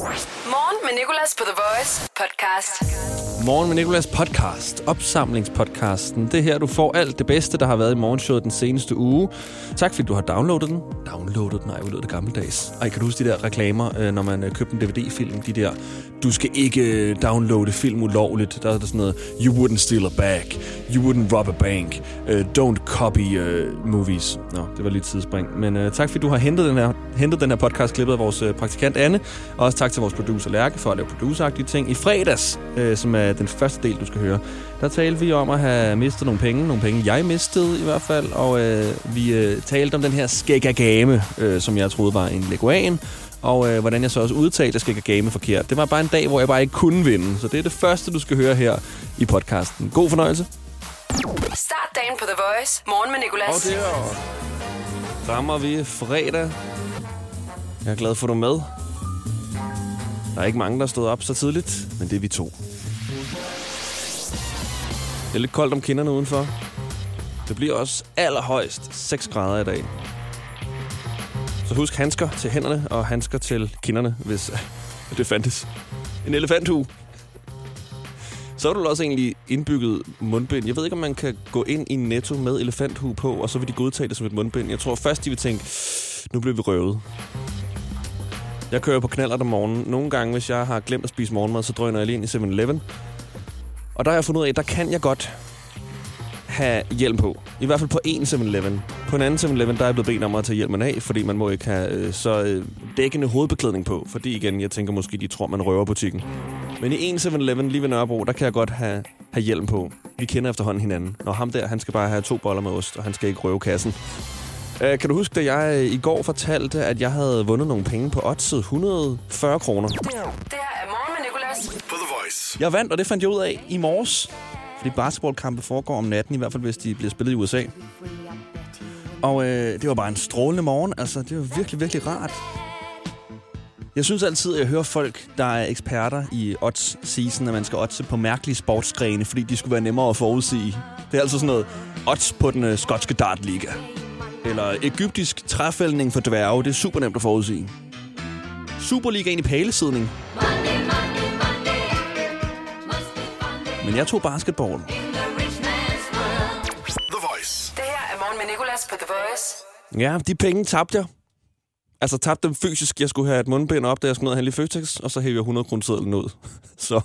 Morgen med Nicolas på The Voice podcast. Morgen med Nicolas podcast, opsamlingspodcasten. Det er her, du får alt det bedste, der har været i morgenshowet den seneste uge. Tak fordi du har downloadet den. Downloadet den? Ej, hvor lød det gammeldags. Ej, kan du huske de der reklamer, øh, når man øh, købte en DVD-film? De der, du skal ikke øh, downloade film ulovligt. Der er der sådan noget, you wouldn't steal a bag, you wouldn't rob a bank, uh, don't copy uh, movies. Nå, det var lidt tidsspring. Men uh, tak fordi du har hentet den her, hentet den her podcast klippet af vores praktikant Anne. Og også tak til vores producer Lærke for at lave produceragtige ting. I fredags, uh, som er den første del, du skal høre, der talte vi om at have mistet nogle penge. Nogle penge, jeg mistede i hvert fald. Og uh, vi uh, talte om den her skæggagame, uh, som jeg troede var en leguan og øh, hvordan jeg så også udtalte skæggagame forkert. Det var bare en dag, hvor jeg bare ikke kunne vinde. Så det er det første, du skal høre her i podcasten. God fornøjelse. Start dagen på The Voice. Morgen med Nicolas. Og der rammer vi fredag. Jeg er glad for, at du er med. Der er ikke mange, der stod op så tidligt, men det er vi to. Det er lidt koldt om kinderne udenfor. Det bliver også allerhøjst 6 grader i dag. Så husk handsker til hænderne og handsker til kinderne, hvis det fandtes. En elefanthue. Så er du også egentlig indbygget mundbind. Jeg ved ikke, om man kan gå ind i Netto med elefanthue på, og så vil de godtage det som et mundbind. Jeg tror først, de vil tænke, nu bliver vi røvet. Jeg kører på knaller om morgenen. Nogle gange, hvis jeg har glemt at spise morgenmad, så drøner jeg lige ind i 7-Eleven. Og der har jeg fundet ud af, at der kan jeg godt have hjelm på. I hvert fald på en 7-Eleven. På en anden 7-Eleven, der er jeg blevet bedt om at tage hjelmen af, fordi man må ikke have øh, så øh, dækkende hovedbeklædning på. Fordi igen, jeg tænker måske, de tror, man røver butikken. Men i en 7-Eleven lige ved Nørrebro, der kan jeg godt have, have hjelm på. Vi kender efterhånden hinanden. Og ham der, han skal bare have to boller med ost, og han skal ikke røve kassen. Øh, kan du huske, da jeg øh, i går fortalte, at jeg havde vundet nogle penge på oddset 140 kroner? Det her på The Voice. Jeg vandt, og det fandt jeg ud af i morges. Fordi basketballkampe foregår om natten, i hvert fald hvis de bliver spillet i USA. Og øh, det var bare en strålende morgen. Altså, det var virkelig, virkelig rart. Jeg synes altid, at jeg hører folk, der er eksperter i odds season, at man skal oddse på mærkelige sportsgrene, fordi de skulle være nemmere at forudsige. Det er altså sådan noget odds på den øh, skotske dartliga. Eller egyptisk træfældning for dværge. Det er super nemt at forudsige. Superligaen i pælesidning. Men jeg tog basketball. The Voice. Det her er Morgen med Nicolas på The Voice. Ja, de penge tabte jeg. Altså tabte dem fysisk. Jeg skulle have et mundbind op, da jeg skulle ned og handle i Føtex, og så hævde jeg 100 kroner sedlen ud. Så,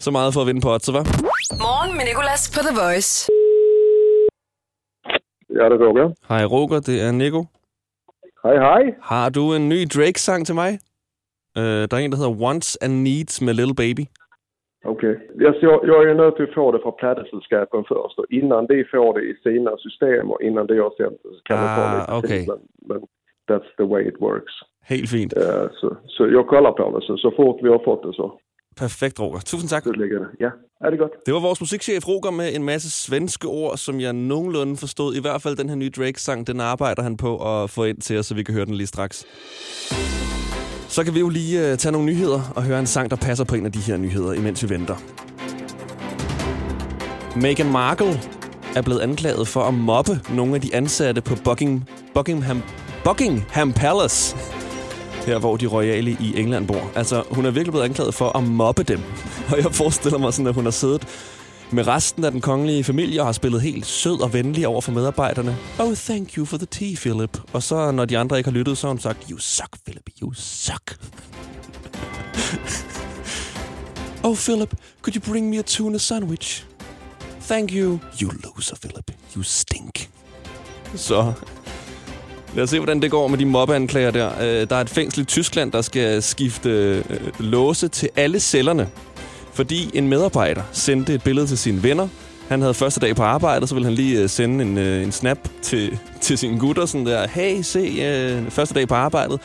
så meget for at vinde på odds, var. Morgen med Nicolas på The Voice. Ja, det er Roger. Hej Roger, det er Nico. Hej, hej. Har du en ny Drake-sang til mig? Uh, der er en, der hedder Wants and Needs med Little Baby. Okej. Yes, jag, jag är nöjd att få det från pladeselskapen först. Och innan de får det i sina system och innan det det så kan det ta Ah, lite tid. Men, men that's the way it works. Helt fint. Eh, så, så jag kollar på det. Så, så fort vi har fått det så, Perfekt, Roger. Tusind tak. så ligger det. Ja, är det gott? Det var vores musikchef Roger med en masse svenske ord, som jeg nogenlunde forstod. I hvert fald den her nye Drake-sang, den arbejder han på at få ind til os, så vi kan høre den lige straks. Så kan vi jo lige øh, tage nogle nyheder og høre en sang, der passer på en af de her nyheder, imens vi venter. Meghan Markle er blevet anklaget for at mobbe nogle af de ansatte på Buckingham, Buckingham, Buckingham Palace her hvor de royale i England bor. Altså, hun er virkelig blevet anklaget for at mobbe dem. Og jeg forestiller mig sådan, at hun har siddet med resten af den kongelige familie og har spillet helt sød og venlig over for medarbejderne. Oh, thank you for the tea, Philip. Og så, når de andre ikke har lyttet, så har hun sagt, you suck, Philip, you suck. oh, Philip, could you bring me a tuna sandwich? Thank you. You loser, Philip. You stink. Så Lad os se, hvordan det går med de mobbeanklager der. Øh, der er et fængsel i Tyskland, der skal skifte øh, låse til alle cellerne. Fordi en medarbejder sendte et billede til sine venner. Han havde første dag på arbejde, så ville han lige øh, sende en, øh, en snap til, til sine gutter. Sådan der, hey, se, øh, første dag på arbejdet.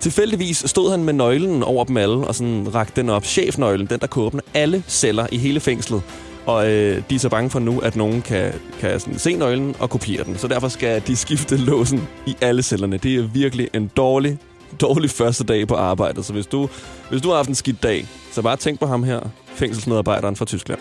Tilfældigvis stod han med nøglen over dem alle, og sådan rakte den op. Chefnøglen, den der kunne åbne alle celler i hele fængslet. Og øh, de er så bange for nu, at nogen kan, kan sådan se nøglen og kopiere den. Så derfor skal de skifte låsen i alle cellerne. Det er virkelig en dårlig, dårlig første dag på arbejdet. Så hvis du, hvis du har haft en skidt dag, så bare tænk på ham her, fængselsmedarbejderen fra Tyskland.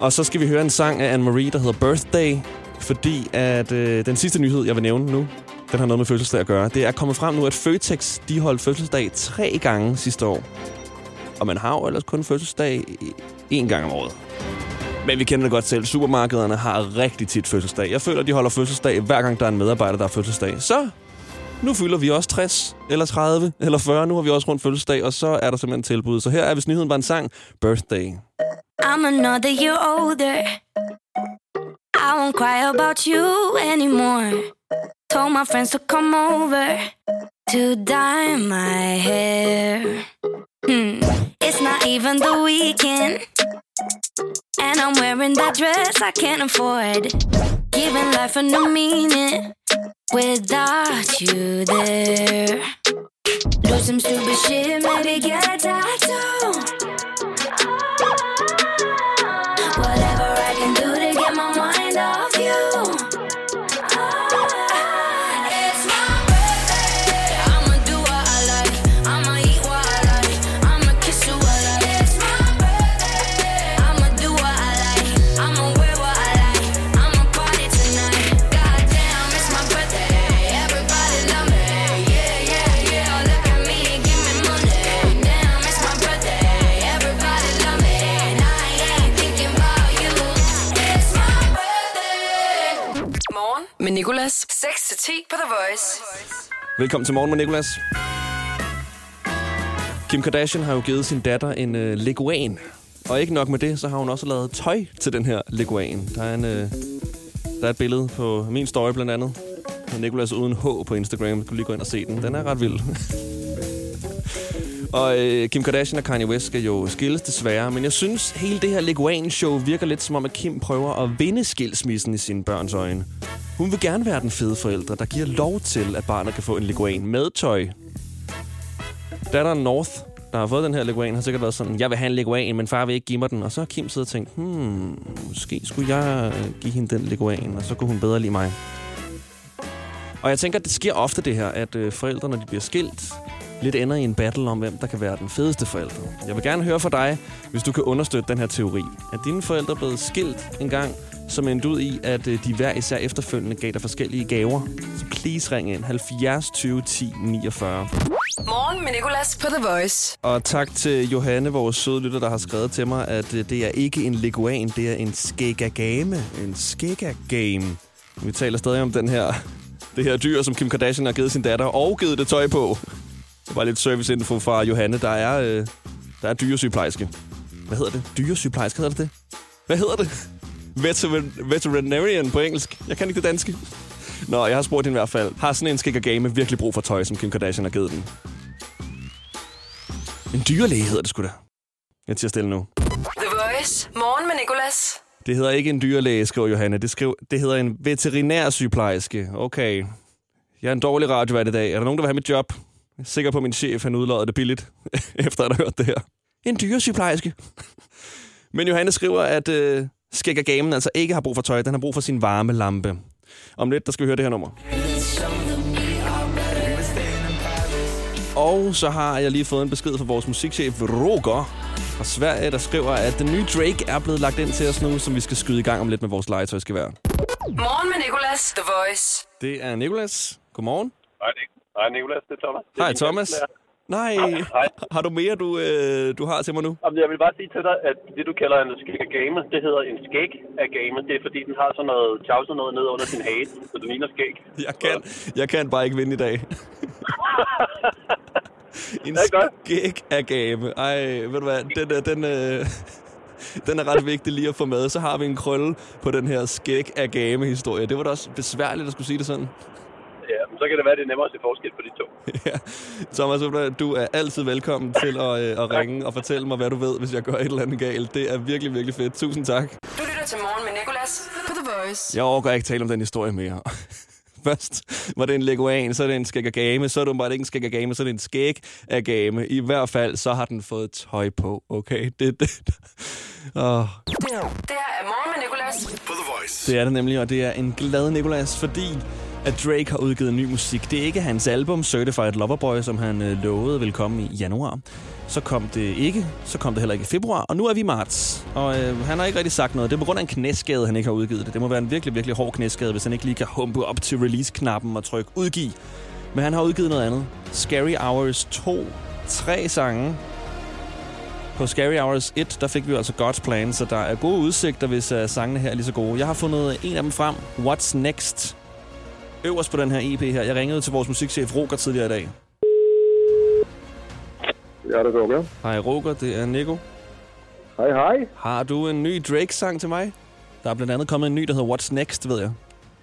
Og så skal vi høre en sang af Anne-Marie, der hedder Birthday. Fordi at øh, den sidste nyhed, jeg vil nævne nu, Den har noget med fødselsdag at gøre. Det er kommet frem nu, at Føtex de holdt fødselsdag tre gange sidste år. Og man har jo ellers kun fødselsdag én gang om året. Men vi kender det godt selv. Supermarkederne har rigtig tit fødselsdag. Jeg føler, de holder fødselsdag, hver gang der er en medarbejder, der har fødselsdag. Så nu fylder vi også 60, eller 30, eller 40. Nu har vi også rundt fødselsdag, og så er der simpelthen tilbud. Så her er, hvis nyheden var en sang, Birthday. I'm another year older. I won't cry about you anymore. Told my friends to come over to dye my hair. Hmm. It's not even the weekend. And I'm wearing that dress I can't afford. Giving life a new meaning without you there. Do some stupid shit, maybe get a tattoo. 6-10 på The Voice. Velkommen til morgen med Nicolas. Kim Kardashian har jo givet sin datter en øh, leguan. Og ikke nok med det, så har hun også lavet tøj til den her leguan. Der er, en, øh, der er et billede på min story blandt andet. Nicolas uden H på Instagram. Du kan lige gå ind og se den. Den er ret vild. Og øh, Kim Kardashian og Kanye West skal jo skilles desværre, men jeg synes, hele det her Leguan-show virker lidt som om, at Kim prøver at vinde skilsmissen i sine børns øjne. Hun vil gerne være den fede forældre, der giver lov til, at barnet kan få en Leguan med tøj. Datteren North, der har fået den her Leguan, har sikkert været sådan, jeg vil have en Leguan, men far vil ikke give mig den. Og så har Kim siddet og tænkt, hmm, måske skulle jeg øh, give hende den Leguan, og så kunne hun bedre lide mig. Og jeg tænker, at det sker ofte det her, at øh, forældre, når de bliver skilt, lidt ender i en battle om, hvem der kan være den fedeste forældre. Jeg vil gerne høre fra dig, hvis du kan understøtte den her teori. Er dine forældre blevet skilt engang, som endte ud i, at øh, de hver især efterfølgende gav dig forskellige gaver? Så please ring ind 70 20 10 49. Morgen med Nicolas på The Voice. Og tak til Johanne, vores søde lytter, der har skrevet til mig, at øh, det er ikke en leguan, det er en skegagame. En skegagame. Vi taler stadig om den her, det her dyr, som Kim Kardashian har givet sin datter, og givet det tøj på. Det var lidt serviceinfo fra Johanne. Der er, øh, der er dyresygeplejerske. Hvad hedder det? Dyresygeplejerske, hedder det det? Hvad hedder det? Veterin- veterinarian på engelsk. Jeg kan ikke det danske. Nå, jeg har spurgt hende i hvert fald. Har sådan en skegagame virkelig brug for tøj, som Kim Kardashian har givet den? En dyrlæge hedder det sgu da. Jeg at stille nu. The Voice. Morgen med Nicolas. Det hedder ikke en dyrlæge, skriver Johanne. Det, skriver, det hedder en veterinærsygeplejerske. Okay. Jeg er en dårlig radiovært i dag. Er der nogen, der vil have mit job? Jeg er sikker på, at min chef han udlodder det billigt, efter at have hørt det her. En dyresygeplejerske. Men Johanne skriver, at øh, skæggergamen altså ikke har brug for tøj. Den har brug for sin varme lampe. Om lidt, der skal vi høre det her nummer. Og så har jeg lige fået en besked fra vores musikchef Roger fra Sverige, der skriver, at den nye Drake er blevet lagt ind til os nu, som vi skal skyde i gang om lidt med vores legetøjsgevær. Morgen med Nicolas. The Voice. Det er Nikolas. Godmorgen. Hej, Nicolas, det er Thomas. Det er Hej Thomas. lærer. Nej, Hej. har du mere, du, øh, du har til mig nu? Jamen, jeg vil bare sige til dig, at det du kalder en skæg af game, det hedder en skæg af game. Det er fordi, den har sådan noget tjavset noget ned under sin hage, så det ligner skæg. Jeg kan, jeg kan bare ikke vinde i dag. en skæg af game. Ej, ved du hvad, den, er- den, øh, den er ret vigtig lige at få med. Så har vi en krølle på den her skæg af game historie. Det var da også besværligt at skulle sige det sådan. Så kan det være, det er nemmere at se forskel på de to. ja. Thomas, du er altid velkommen til at, øh, at ringe og fortælle mig, hvad du ved, hvis jeg gør et eller andet galt. Det er virkelig, virkelig fedt. Tusind tak. Du lytter til Morgen med Nicolas på The Voice. Jeg overgår ikke tale om den historie mere. Først var det en leguan, så er det en skægagame, så er det bare ikke en skægagame, så er det en skægagame. I hvert fald, så har den fået tøj på, okay? Det, det, oh. Det her er Morgen med Nicolas. det er det nemlig, og det er en glad Nikolas, fordi at Drake har udgivet ny musik. Det er ikke hans album Certified Loverboy, som han øh, lovede vil komme i januar. Så kom det ikke. Så kom det heller ikke i februar. Og nu er vi i marts. Og øh, han har ikke rigtig sagt noget. Det er på grund af en knæskade, han ikke har udgivet det. Det må være en virkelig, virkelig hård knæskade, hvis han ikke lige kan humpe op til release-knappen og trykke udgiv. Men han har udgivet noget andet. Scary Hours 2. Tre sange. På Scary Hours 1, der fik vi altså God's Plan, så der er gode udsigter, hvis uh, sangene her er lige så gode. Jeg har fundet en af dem frem. What's Next? Øverst på den her EP her. Jeg ringede til vores musikchef Roger tidligere i dag. Ja, det går med. Hej Roger, det er Nico. Hej, hej. Har du en ny Drake-sang til mig? Der er blandt andet kommet en ny, der hedder What's Next, ved jeg.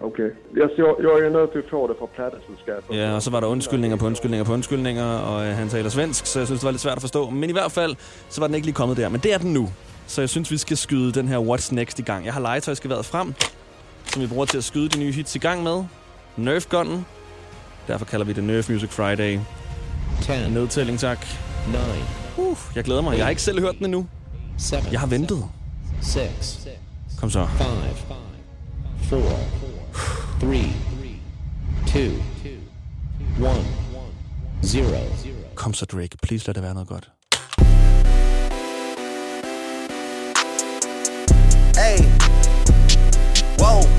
Okay. Jeg, jeg, jeg er nødt til at få det fra platteselskabet. Ja, og så var der undskyldninger på undskyldninger på undskyldninger, og øh, han taler svensk, så jeg synes, det var lidt svært at forstå. Men i hvert fald, så var den ikke lige kommet der. Men det er den nu. Så jeg synes, vi skal skyde den her What's Next i gang. Jeg har legetøjsgeværet frem, som vi bruger til at skyde de nye hits i gang med. Nerf Gunnen. Derfor kalder vi det Nerf Music Friday. 10, Nedtælling, tak. 9, Uh, jeg glæder mig. Jeg har ikke selv hørt den endnu. 7, Jeg har ventet. 6, Kom så. 5, 4, 3, 2, 1, 0. Kom så, Drake. Please lad det være noget godt. Hey. Whoa.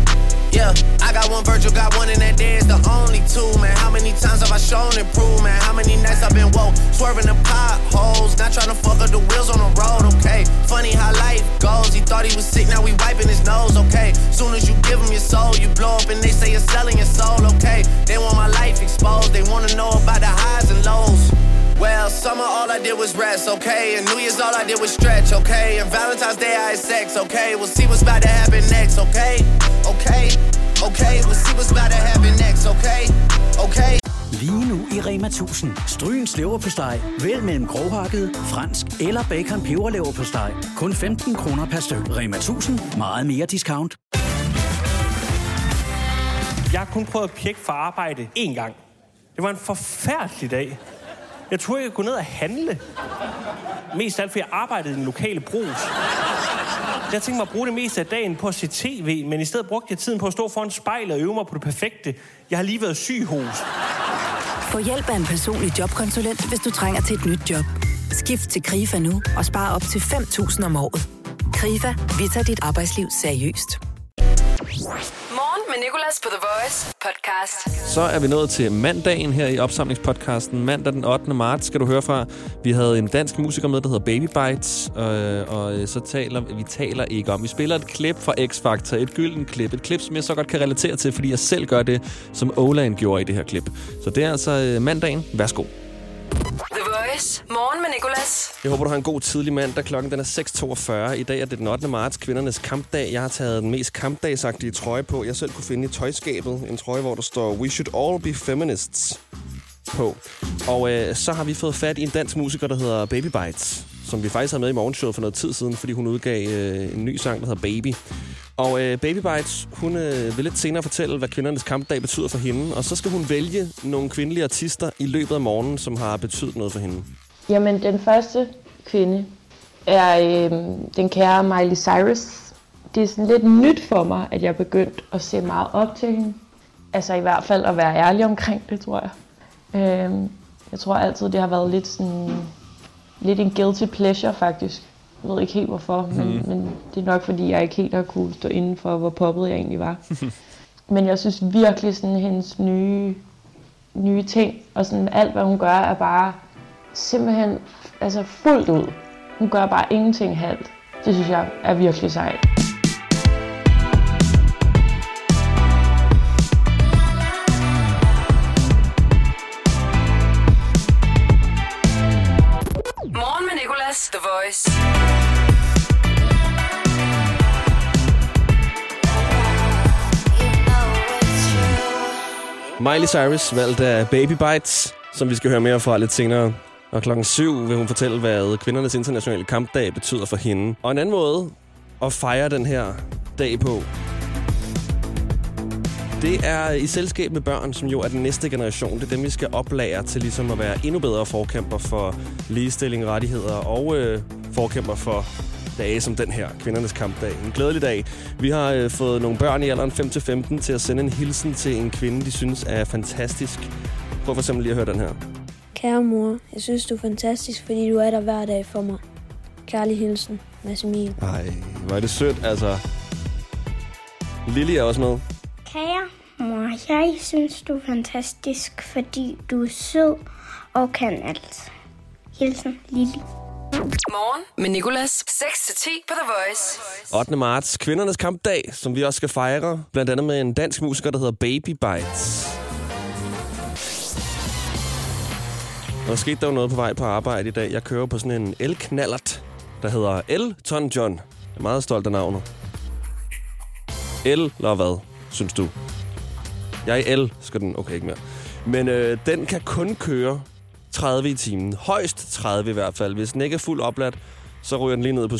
Yeah, I got one Virgil, got one, and that day is the only two, man. How many times have I shown man? How many nights I've been woke, swerving the potholes, not trying to fuck up the wheels on the road, okay? Funny how life goes. He thought he was sick, now we wiping his nose, okay? Soon as you give him your soul, you blow up and they say you're selling your soul, okay? They want my life exposed, they wanna know about the highs and lows. Well, summer all I did was rest, okay? And New Year's all I did was stretch, okay? And Valentine's Day I had sex, okay? We'll see what's about to happen next, okay? Okay, okay, we'll see what's about to happen next, okay? Okay. Lige nu i Rema 1000. Stryens leverpostej. Vælg mellem grovhakket, fransk eller bacon peberleverpostej. Kun 15 kroner per styk. Rema 1000. Meget mere discount. Jeg har kun prøvet at pjekke for arbejde én gang. Det var en forfærdelig dag. Jeg turde ikke kunne ned og handle. Mest af alt, fordi jeg arbejdede i den lokale brus. Jeg tænkte mig at bruge det meste af dagen på at se tv, men i stedet brugte jeg tiden på at stå foran spejlet og øve mig på det perfekte. Jeg har lige været syg hos. Få hjælp af en personlig jobkonsulent, hvis du trænger til et nyt job. Skift til KRIFA nu og spar op til 5.000 om året. KRIFA, vi tager dit arbejdsliv seriøst. Med Nicolas på The Voice podcast. Så er vi nået til mandagen her i opsamlingspodcasten. Mandag den 8. marts skal du høre fra. Vi havde en dansk musiker med, der hedder Baby Bites, øh, og så taler vi taler ikke om. Vi spiller et klip fra X-Factor, et gylden klip. Et klip, som jeg så godt kan relatere til, fordi jeg selv gør det, som Olan gjorde i det her klip. Så det er altså øh, mandagen. Værsgo. The Voice. Morgen med Nicolas. Jeg håber, du har en god tidlig mandag. Klokken den er 6.42. I dag er det den 8. marts, kvindernes kampdag. Jeg har taget den mest kampdagsagtige trøje på, jeg selv kunne finde i tøjskabet. En trøje, hvor der står We should all be feminists på. Og øh, så har vi fået fat i en dansk musiker, der hedder Baby Bites, som vi faktisk havde med i morgenshowet for noget tid siden, fordi hun udgav øh, en ny sang, der hedder Baby. Og øh, Baby Bites, hun øh, vil lidt senere fortælle, hvad kvindernes kampdag betyder for hende, og så skal hun vælge nogle kvindelige artister i løbet af morgenen, som har betydet noget for hende. Jamen, den første kvinde er øh, den kære Miley Cyrus. Det er sådan lidt nyt for mig, at jeg er begyndt at se meget op til hende. Altså i hvert fald at være ærlig omkring det, tror jeg. Øh, jeg tror altid, det har været lidt sådan... Lidt en guilty pleasure, faktisk. Jeg ved ikke helt hvorfor, men, Mhm. men det er nok fordi, jeg ikke helt har kunne stå inden for, hvor poppet jeg egentlig var. men jeg synes virkelig, sådan hendes nye, nye ting, og sådan alt, hvad hun gør, er bare simpelthen altså fuldt ud. Hun gør bare ingenting halvt. Det synes jeg er virkelig sejt. Morgen med Nicolas. The Voice. Miley Cyrus valgte Baby Bites, som vi skal høre mere fra lidt senere. Og klokken syv vil hun fortælle, hvad kvindernes internationale kampdag betyder for hende. Og en anden måde at fejre den her dag på, Det er i selskab med børn, som jo er den næste generation. Det er dem, vi skal oplære til ligesom at være endnu bedre forkæmper for ligestilling, rettigheder og øh, forkæmper for dage som den her, kvindernes kampdag. En glædelig dag. Vi har øh, fået nogle børn i alderen 5-15 til at sende en hilsen til en kvinde, de synes er fantastisk. Prøv for eksempel lige at høre den her. Kære mor, jeg synes, du er fantastisk, fordi du er der hver dag for mig. Kærlig hilsen, Mads Emil. Ej, hvor er det sødt, altså. Lili er også med. Kære mor, jeg synes, du er fantastisk, fordi du er sød og kan alt. Hilsen, Lili. Morgen med Nicolas. 6-10 på The Voice. 8. marts, kvindernes kampdag, som vi også skal fejre. Blandt andet med en dansk musiker, der hedder Baby Bites. Der skete der jo noget på vej på arbejde i dag. Jeg kører på sådan en elknallert, der hedder Elton John. Jeg er meget stolt af navnet. El eller hvad, synes du? Jeg er i el, skal den... Okay, ikke mere. Men øh, den kan kun køre 30 i timen. Højst 30 i hvert fald. Hvis den ikke er fuldt opladt, så ryger den lige ned på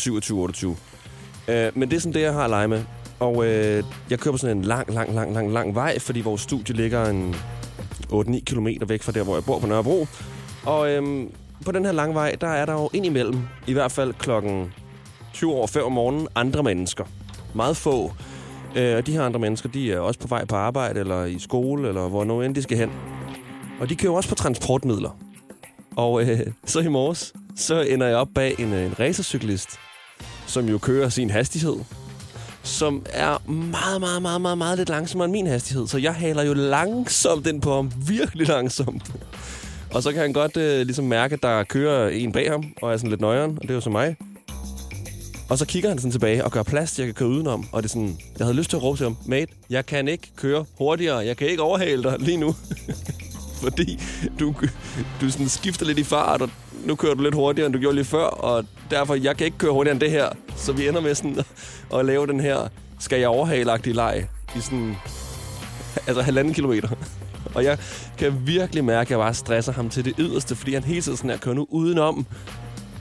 27-28. Øh, men det er sådan det, jeg har at lege med. Og øh, jeg kører på sådan en lang, lang, lang, lang, lang vej, fordi vores studie ligger en 8-9 km væk fra der, hvor jeg bor på Nørrebro. Og øhm, på den her lange vej, der er der jo indimellem, i hvert fald klokken 20 over 5 om morgenen, andre mennesker. Meget få. Øh, og de her andre mennesker, de er også på vej på arbejde, eller i skole, eller hvor nu end de skal hen. Og de kører også på transportmidler. Og øh, så i morges, så ender jeg op bag en, øh, en racercyklist, som jo kører sin hastighed, som er meget, meget, meget, meget, meget lidt langsommere end min hastighed. Så jeg haler jo langsomt den på ham, virkelig langsomt. Og så kan han godt øh, ligesom mærke, at der kører en bag ham, og er sådan lidt nøjeren, og det er jo så mig. Og så kigger han sådan tilbage og gør plads jeg kan køre udenom. Og det er sådan, jeg havde lyst til at råbe til ham, mate, jeg kan ikke køre hurtigere, jeg kan ikke overhale dig lige nu. Fordi du, du sådan skifter lidt i fart, og nu kører du lidt hurtigere, end du gjorde lige før, og derfor, jeg kan ikke køre hurtigere end det her. Så vi ender med sådan at, at lave den her, skal jeg overhale-agtige leg i sådan, altså halvanden kilometer. Og jeg kan virkelig mærke, at jeg bare stresser ham til det yderste, fordi han hele tiden sådan her kører nu udenom.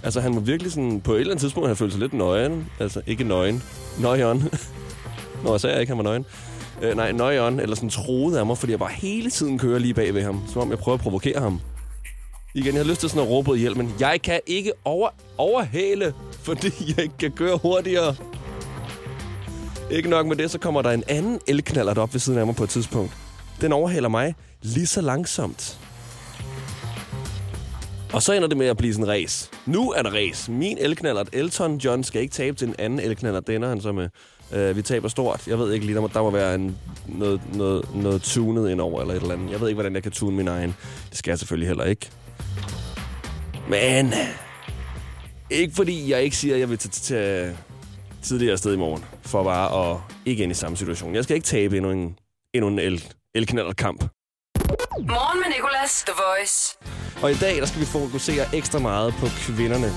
Altså, han må virkelig sådan, på et eller andet tidspunkt have følt sig lidt nøgen. Altså, ikke nøgen. Nøgen. Nå, jeg sagde jeg ikke, han var nøgen. Øh, nej, nøgen, eller sådan troede af mig, fordi jeg bare hele tiden kører lige bag ved ham. Som om jeg prøver at provokere ham. Igen, jeg har lyst til sådan at råbe hjælp, men. Jeg kan ikke over, overhale, fordi jeg ikke kan køre hurtigere. Ikke nok med det, så kommer der en anden elknaller op ved siden af mig på et tidspunkt. Den overhaler mig lige så langsomt. Og så ender det med at blive sådan en race. Nu er der race. Min elknallert, Elton John, skal ikke tabe til en anden elknallert. Det ender han så med. Øh, vi taber stort. Jeg ved ikke lige, der må, der må være en, noget, noget, noget tunet ind over eller et eller andet. Jeg ved ikke, hvordan jeg kan tune min egen. Det skal jeg selvfølgelig heller ikke. Men... Ikke fordi jeg ikke siger, at jeg vil tage tidligere sted i morgen. For bare at ikke ind i samme situation. Jeg skal ikke tabe endnu en, endnu en el, elknallerkamp. Morgen med Nicolas, The Voice. Og i dag, der skal vi fokusere ekstra meget på kvinderne.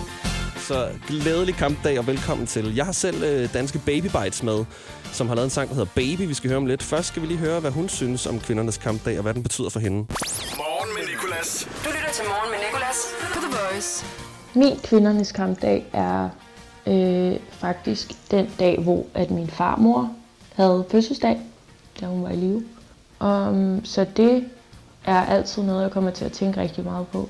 Så glædelig kampdag og velkommen til. Jeg har selv øh, danske Baby Bites med, som har lavet en sang, der hedder Baby. Vi skal høre om lidt. Først skal vi lige høre, hvad hun synes om kvindernes kampdag, og hvad den betyder for hende. Morgen med Nicolas. Du lytter til Morgen med Nicolas på The Voice. Min kvindernes kampdag er øh, faktisk den dag, hvor at min farmor havde fødselsdag, da hun var i live. Um, så det er altid noget, jeg kommer til at tænke rigtig meget på,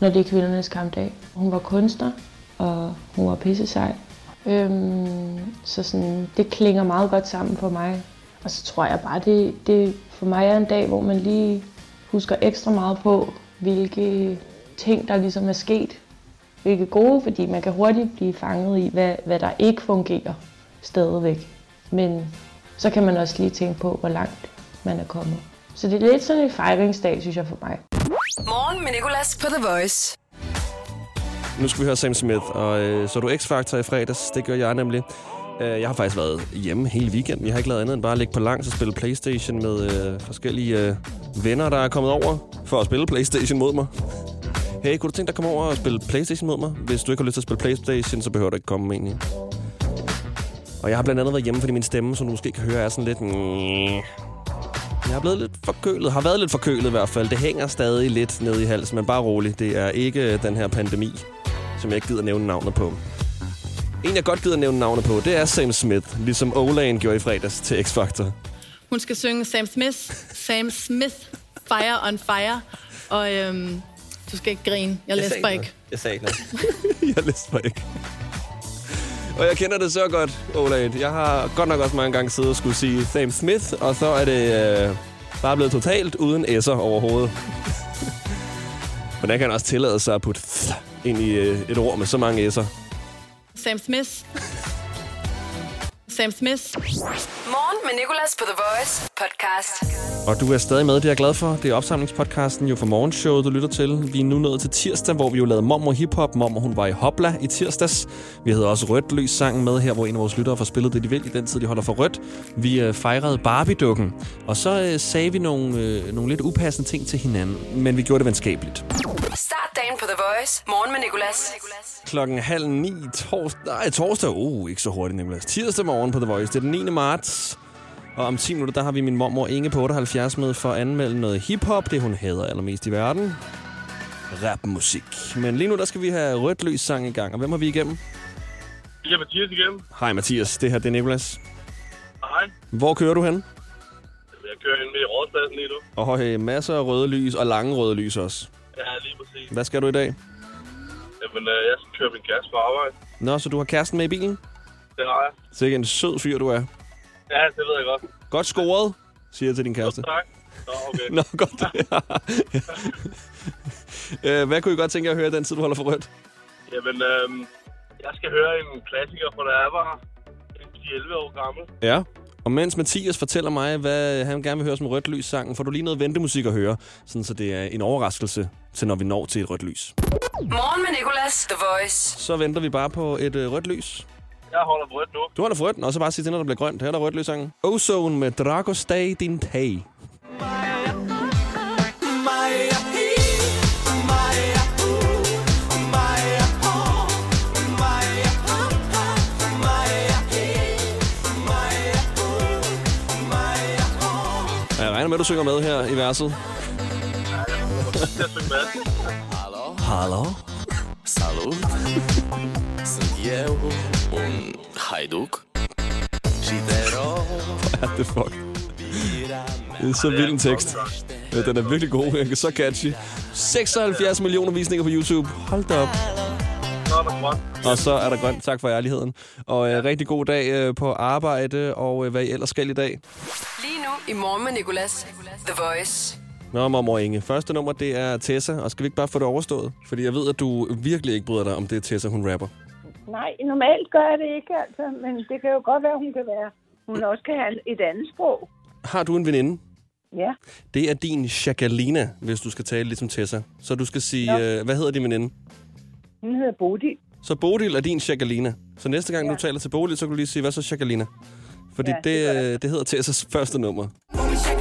når det er kvindernes kampdag. Hun var kunstner, og hun var pisse sej. Øhm, så sådan, det klinger meget godt sammen for mig. Og så tror jeg bare, det, det for mig er en dag, hvor man lige husker ekstra meget på, hvilke ting, der ligesom er sket. Hvilke gode, fordi man kan hurtigt blive fanget i, hvad, hvad der ikke fungerer stadigvæk. Men så kan man også lige tænke på, hvor langt man er kommet. Så det er lidt sådan en fejringsdag, synes jeg for mig. Morgen med Nicolas på The Voice. Nu skal vi høre Sam Smith, og øh, så er du X-Factor i fredags. Det gør jeg nemlig. Øh, jeg har faktisk været hjemme hele weekenden. Jeg har ikke lavet andet end bare at ligge på langs og spille Playstation med øh, forskellige øh, venner, der er kommet over for at spille Playstation mod mig. Hey, kunne du tænke dig at komme over og spille Playstation mod mig? Hvis du ikke har lyst til at spille Playstation, så behøver du ikke komme egentlig. Og jeg har blandt andet været hjemme, fordi min stemme, som du måske kan høre, er sådan lidt... Jeg er blevet lidt forkølet. Har været lidt forkølet i hvert fald. Det hænger stadig lidt nede i halsen, men bare roligt. Det er ikke den her pandemi, som jeg ikke gider nævne navnet på. En, jeg godt gider nævne navnet på, det er Sam Smith, ligesom Olan gjorde i fredags til X-Factor. Hun skal synge Sam Smith, Sam Smith, Fire on Fire. Og øhm, du skal ikke grine. Jeg, jeg læser ikke. Jeg sagde ikke noget. jeg læste mig ikke. Og jeg kender det så godt, Olad. Jeg har godt nok også mange gange siddet og skulle sige Sam Smith, og så er det øh, bare blevet totalt uden s'er overhovedet. Hvordan kan han også tillade sig at putte ind i øh, et ord med så mange s'er? Sam Smith. Sam Smith. Morgen med Nicolas på The Voice podcast. Og du er stadig med, det er jeg glad for. Det er opsamlingspodcasten jo for morgenshowet, du lytter til. Vi er nu nået til tirsdag, hvor vi jo lavede Mormor Hiphop. Mormor, hun var i Hopla i tirsdags. Vi havde også Rødt Løs sangen med her, hvor en af vores lyttere får spillet det, de vil i den tid, de holder for rødt. Vi øh, fejrede Barbie-dukken, og så øh, sagde vi nogle, øh, nogle lidt upassende ting til hinanden, men vi gjorde det venskabeligt. Start dagen på The Voice. Morgen med Nicolas. Klokken halv ni torsdag. Nej, torsdag. Uh, ikke så hurtigt, nemlig. Tirsdag morgen på The Voice. Det er den 9. marts. Og om 10 minutter, der har vi min mormor Inge på 78 med for at anmelde noget hiphop. Det hun hader allermest i verden. Rapmusik. Men lige nu, der skal vi have rødt løs sang i gang. Og hvem har vi igennem? Det er Mathias igen. Hej Mathias, det her det er Nicolas. Hej. Hvor kører du hen? Jeg kører ind ved rådspladsen lige nu. Og øh, masser af røde lys, og lange røde lys også. Ja, lige præcis. Hvad skal du i dag? Jamen, øh, jeg skal køre min kæreste på arbejde. Nå, så du har kæresten med i bilen? Det har jeg. Sikke en sød fyr, du er. Ja, det ved jeg godt. Godt scoret, siger jeg til din kæreste. Tak. Nå, okay. Nå, godt. øh, hvad kunne I godt tænke jer at høre den tid, du holder for rødt? Jamen, øh, jeg skal høre en klassiker fra da jeg var 10-11 år gammel. Ja. Og mens Mathias fortæller mig, hvad han gerne vil høre som rødt lys sangen, får du lige noget ventemusik at høre, sådan så det er en overraskelse til, når vi når til et rødt lys. Morgen med Nicolas. The Voice. Så venter vi bare på et øh, rødt lys. Jeg holder på rødt nu. Du holder for rødt, og så bare sig til, når der bliver grønt. Her er der rødt lys sangen. Ozone med Dragostay din tag. Med, at du synger med her i verset. Hallo? Salut! Sunt eu, un haiduc Și te rog Hvad er det fuck? Det er så vild en tekst. Ja, den er virkelig god. Den er så catchy. 76 millioner visninger på YouTube. Hold da op. Så er der grønt. Og så er der grønt. Tak for ærligheden. Og øh, rigtig god dag øh, på arbejde, og øh, hvad I ellers skal i dag. Lige nu i Morgen med Nicolas. The Voice. Nå, mormor Inge. Første nummer, det er Tessa. Og skal vi ikke bare få det overstået? Fordi jeg ved, at du virkelig ikke bryder dig om det, Tessa, hun rapper. Nej, normalt gør jeg det ikke, altså. Men det kan jo godt være, hun kan være. Hun også kan have et andet sprog. Har du en veninde? Ja. Det er din Chakalina, hvis du skal tale ligesom Tessa. Så du skal sige, øh, hvad hedder din veninde? Hun hedder Bodil. Så Bodil er din Chakalina. Så næste gang, ja. du taler til Bodil, så kan du lige sige, hvad så Chakalina? Fordi Ja, det det, det, det hedder Tessas første nummer. Hvor min check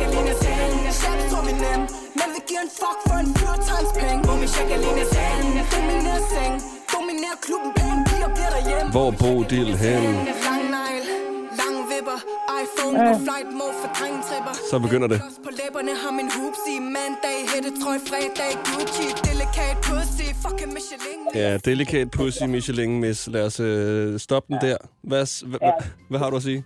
iPhone på flight mode for drengetripper Så begynder det. På læberne har min hoopsie Mandag, hætte, trøj, fredag Gucci, delikat pussy Fucking Michelin Ja, Delicate Pussy Michelin Miss. Lad os øh, stoppe den der. Hvad, hvad, Ja. hvad har du at sige?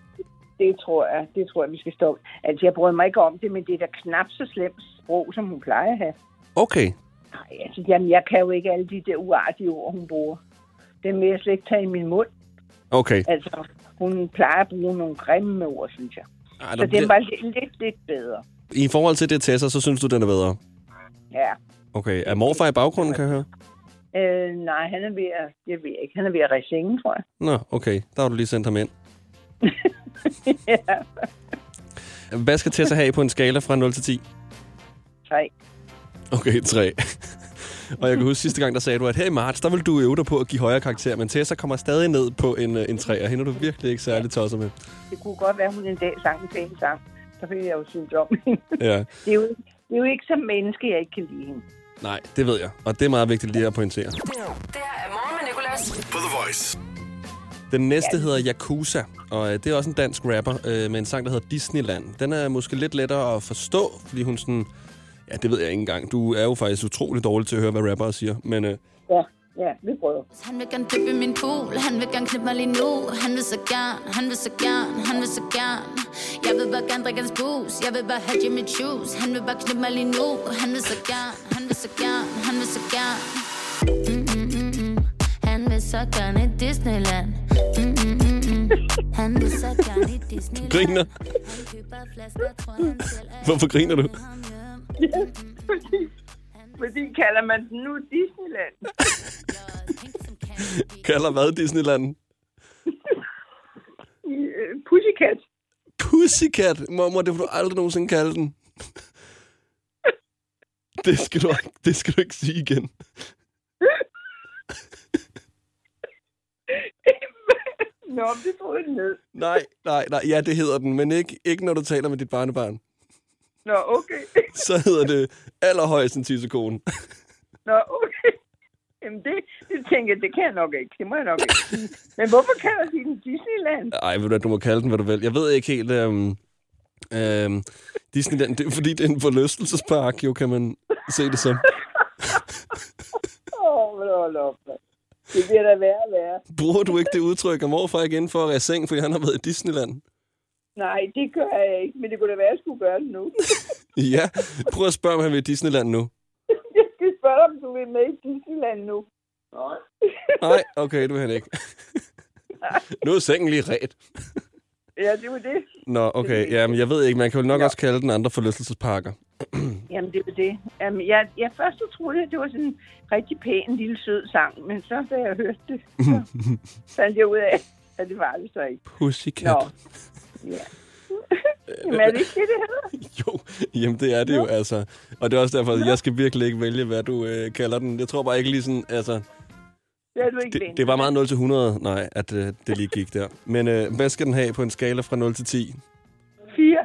Det tror jeg, det tror jeg, vi skal stoppe. Altså, jeg bryder mig ikke om det, men det er da knap så slemt sprog, som hun plejer at have. Okay. Nej, altså, jamen, jeg kan jo ikke alle de der uartige ord, hun bruger. Det vil jeg slet ikke tage i min mund. Okay. Altså, hun plejer at bruge nogle grimme ord, synes jeg. Ej, så det bliver- var lidt, lidt, lidt bedre. I forhold til det, Tessa, så synes du, den er bedre? Ja. Okay. Er morfar i baggrunden, kan jeg høre? Øh, nej, han er ved at, jeg ved ikke, han er ved at ræse sengen, tror jeg. Nå, okay. Der har du lige sendt ham ind. ja, Hvad skal Tessa have på en skala fra 0 til 10? tre. Okay, 3. Og jeg kan huske sidste gang, der sagde du, at her i marts, der vil du øve dig på at give højere karakter, men Tessa kommer stadig ned på en, øh, en 3, og hende er du virkelig ikke særlig tosset med. Det kunne godt være, at hun en dag sang en pæn sang. Så vil jeg jo synes om hende. Ja. Det er, jo, det er jo ikke som menneske, jeg ikke kan lide hende. Nej, det ved jeg. Og det er meget vigtigt lige at pointere. Det her er Morgen med Nicolas. På The Voice. Den næste hedder Yakuza, og øh, det er også en dansk rapper øh, med en sang, der hedder Disneyland. Den er måske lidt lettere at forstå, fordi hun sådan... Ja, det ved jeg ikke engang. Du er jo faktisk utrolig dårlig til at høre, hvad rappere siger. Men øh, Ja, ja, vi prøver. Han vil gerne dyppe min pool, han vil gerne knippe mig lige nu Han vil så gerne, han vil så gerne, han vil så gerne Jeg vil bare gerne drikke hans booze Jeg vil bare have Jimmy Choos Han vil bare knippe mig lige nu Han vil så gerne, han vil så gerne, han vil så gerne mm, mm, mm, mm. Han vil så gerne i Disneyland mm, mm, mm, mm. Han vil så gerne i Disneyland Griner. Hvorfor griner du? Ja, fordi, fordi kalder man den nu Disneyland. Kalder hvad Disneyland? Øh, Pussycat. Pussycat. Mormor, det vil du aldrig nogensinde kalde den. Det skal du, ikke- det skal du ikke sige igen. Nå, det troede jeg ned. Nej, nej, nej. Ja, det hedder den, men ikke, ikke når du taler med dit barnebarn. Nå, okay. Så hedder det allerhøjst en tissekone. Nå, okay. Jamen, det, det tænker jeg, det kan jeg nok ikke. Det må jeg nok ikke. Men hvorfor kalder de den Disneyland? Ej, ved du du må kalde den, hvad du vil. Jeg ved ikke helt... Øhm, øhm, Disneyland, det er fordi, det er en forlystelsespark, jo, kan man se det som. Åh, oh, hold op. Det bliver da værre og værre. Bruger du ikke det udtryk om morfar igen for at være seng, fordi han har været i Disneyland? Nej, det gør jeg ikke, men det kunne da være, at jeg skulle gøre det nu. Ja, prøv at spørge, om han vil i Disneyland nu. jeg skal spørge om du vil med i Disneyland nu. Nej. Nej, okay, du vil han ikke. Nu er sengen lige ret. Ja, det var det. Nå, okay. Ja, men jeg ved ikke, man kan jo nok også kalde den andre forlystelsesparker. Jamen, det var det. Jamen, jeg, jeg først så troede, at det var sådan en rigtig pæn, lille, sød sang, men så da jeg hørte det, så fandt jeg ud af, at det var det så ikke. Pussycat. Nå. Ja. Jamen, er det ikke det, det hedder? Jamen, det er det jo, altså. Og det er også derfor, at jeg skal virkelig ikke vælge, hvad du øh, kalder den. Jeg tror bare ikke lige sådan, altså... Det er du ikke Det, det var meget 0 til 100, nej, at øh, det lige gik der. Men øh, hvad skal den have på en skala fra 0 til 10? 4.